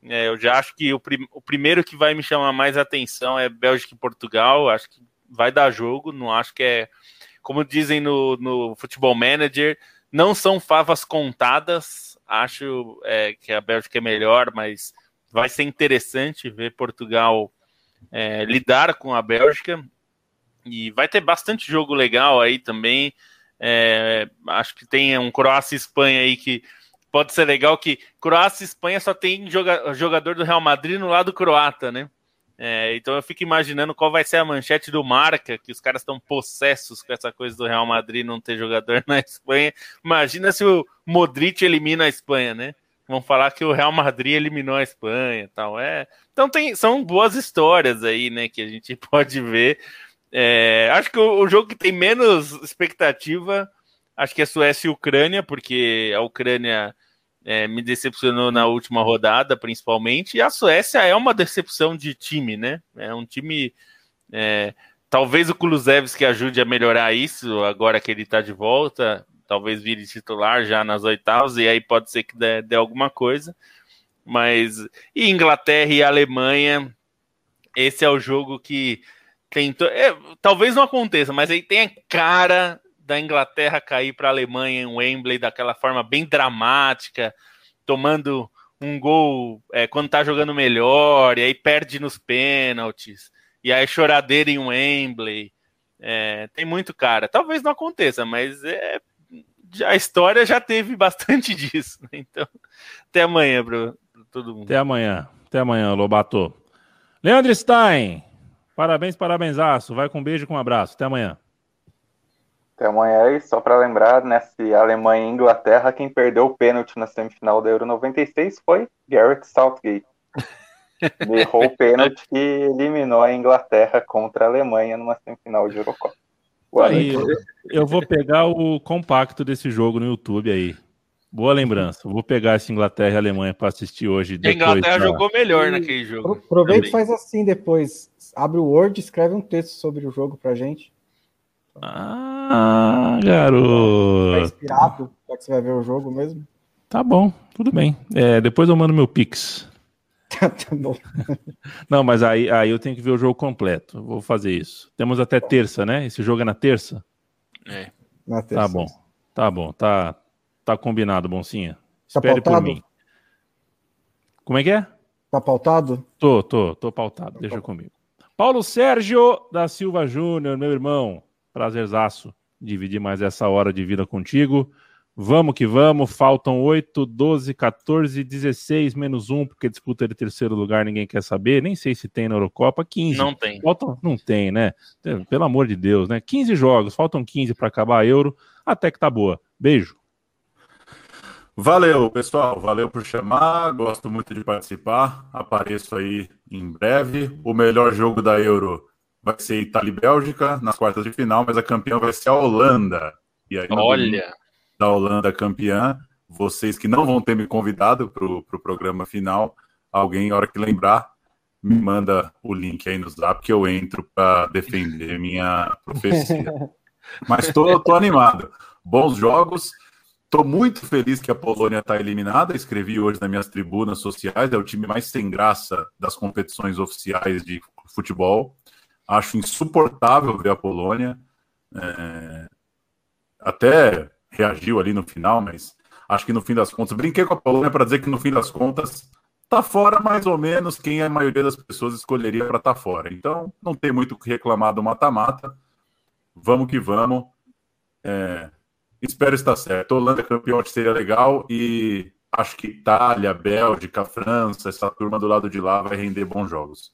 É, eu já acho que o, prim, o primeiro que vai me chamar mais atenção é Bélgica e Portugal. Acho que vai dar jogo. Não acho que é, como dizem no, no Futebol Manager, não são favas contadas. Acho é, que a Bélgica é melhor, mas vai ser interessante ver Portugal é, lidar com a Bélgica. E vai ter bastante jogo legal aí também. É, acho que tem um Croácia e Espanha aí que pode ser legal que Croácia e Espanha só tem joga, jogador do Real Madrid no lado croata, né? É, então eu fico imaginando qual vai ser a manchete do Marca, que os caras estão possessos com essa coisa do Real Madrid não ter jogador na Espanha. Imagina se o Modric elimina a Espanha, né? Vão falar que o Real Madrid eliminou a Espanha tal. É, então tem, são boas histórias aí, né, que a gente pode ver. É, acho que o, o, jogo que tem menos expectativa, acho que é Suécia e Ucrânia, porque a Ucrânia é, me decepcionou na última rodada, principalmente, e a Suécia é uma decepção de time, né? É um time. É, talvez o Kulusevski ajude a melhorar isso agora que ele está de volta, talvez vire titular já nas oitavas, e aí pode ser que dê, dê alguma coisa. Mas. E Inglaterra e Alemanha, esse é o jogo que tem. É, talvez não aconteça, mas aí tem a cara da Inglaterra cair para a Alemanha em Wembley daquela forma bem dramática, tomando um gol é, quando tá jogando melhor, e aí perde nos pênaltis, e aí choradeira em Wembley. É, tem muito cara. Talvez não aconteça, mas é, a história já teve bastante disso. Né? Então, até amanhã, para todo mundo. Até amanhã. Até amanhã, Lobato. Leandro Stein, parabéns, parabenzaço. Vai com um beijo com um abraço. Até amanhã. Até amanhã. E só para lembrar, nessa né, Alemanha e Inglaterra, quem perdeu o pênalti na semifinal da Euro 96 foi Garrett Southgate. Errou o pênalti que eliminou a Inglaterra contra a Alemanha numa semifinal de Eurocopa. Aí, eu vou pegar o compacto desse jogo no YouTube aí. Boa lembrança. Vou pegar essa Inglaterra e Alemanha para assistir hoje. A Inglaterra pra... jogou melhor e... naquele jogo. Aproveita e faz assim depois. Abre o Word, escreve um texto sobre o jogo pra gente. Ah, garoto. Tá inspirado, já que você vai ver o jogo mesmo. Tá bom, tudo bem. É, depois eu mando meu Pix. Tá bom. Não, mas aí, aí eu tenho que ver o jogo completo. Vou fazer isso. Temos até terça, né? Esse jogo é na terça? É. Na terça. Tá bom. Tá bom. Tá, tá combinado, Boncinha. Tá Espere pautado? por mim. Como é que é? Tá pautado? Tô, tô, tô pautado. Deixa tá comigo. Paulo Sérgio da Silva Júnior, meu irmão. Prazerzaço dividir mais essa hora de vida contigo. Vamos que vamos, faltam 8, 12, 14, 16, menos 1, porque disputa de terceiro lugar ninguém quer saber, nem sei se tem na Eurocopa, 15. Não tem. Faltam, não tem, né? Pelo amor de Deus, né? 15 jogos, faltam 15 para acabar a Euro, até que tá boa. Beijo. Valeu, pessoal, valeu por chamar, gosto muito de participar, apareço aí em breve. O melhor jogo da Euro vai ser Itália e Bélgica nas quartas de final, mas a campeã vai ser a Holanda. E aí, Olha! Da Holanda campeã, vocês que não vão ter me convidado para o pro programa final, alguém, hora que lembrar, me manda o link aí no zap que eu entro para defender minha profecia. Mas tô, tô animado. Bons jogos. Tô muito feliz que a Polônia está eliminada. Escrevi hoje nas minhas tribunas sociais. É o time mais sem graça das competições oficiais de futebol. Acho insuportável ver a Polônia. É... Até reagiu ali no final, mas acho que no fim das contas, brinquei com a Polônia para dizer que no fim das contas tá fora mais ou menos quem a maioria das pessoas escolheria para estar tá fora. Então não tem muito o que reclamar do mata-mata. Vamos que vamos. É... Espero estar certo. Holanda campeão seria legal e acho que Itália, Bélgica, França, essa turma do lado de lá vai render bons jogos.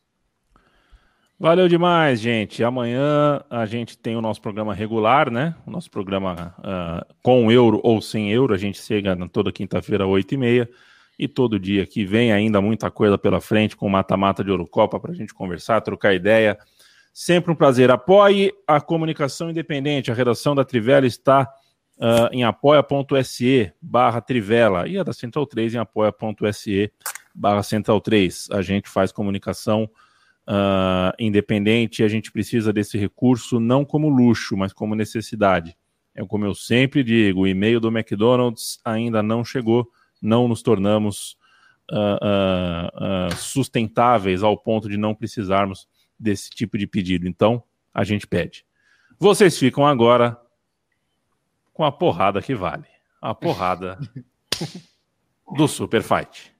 Valeu demais, gente. Amanhã a gente tem o nosso programa regular, né? O nosso programa uh, com euro ou sem euro. A gente chega toda quinta-feira, 8h30. E todo dia que vem ainda muita coisa pela frente com mata-mata de Eurocopa para a gente conversar, trocar ideia. Sempre um prazer. Apoie a comunicação independente. A redação da Trivela está uh, em apoia.se barra Trivela e a da Central 3 em apoia.se barra Central 3. A gente faz comunicação independente uh, independente, a gente precisa desse recurso não como luxo, mas como necessidade. É como eu sempre digo, o e-mail do McDonald's ainda não chegou, não nos tornamos uh, uh, sustentáveis ao ponto de não precisarmos desse tipo de pedido. Então, a gente pede. Vocês ficam agora com a porrada que vale. A porrada do Super Fight.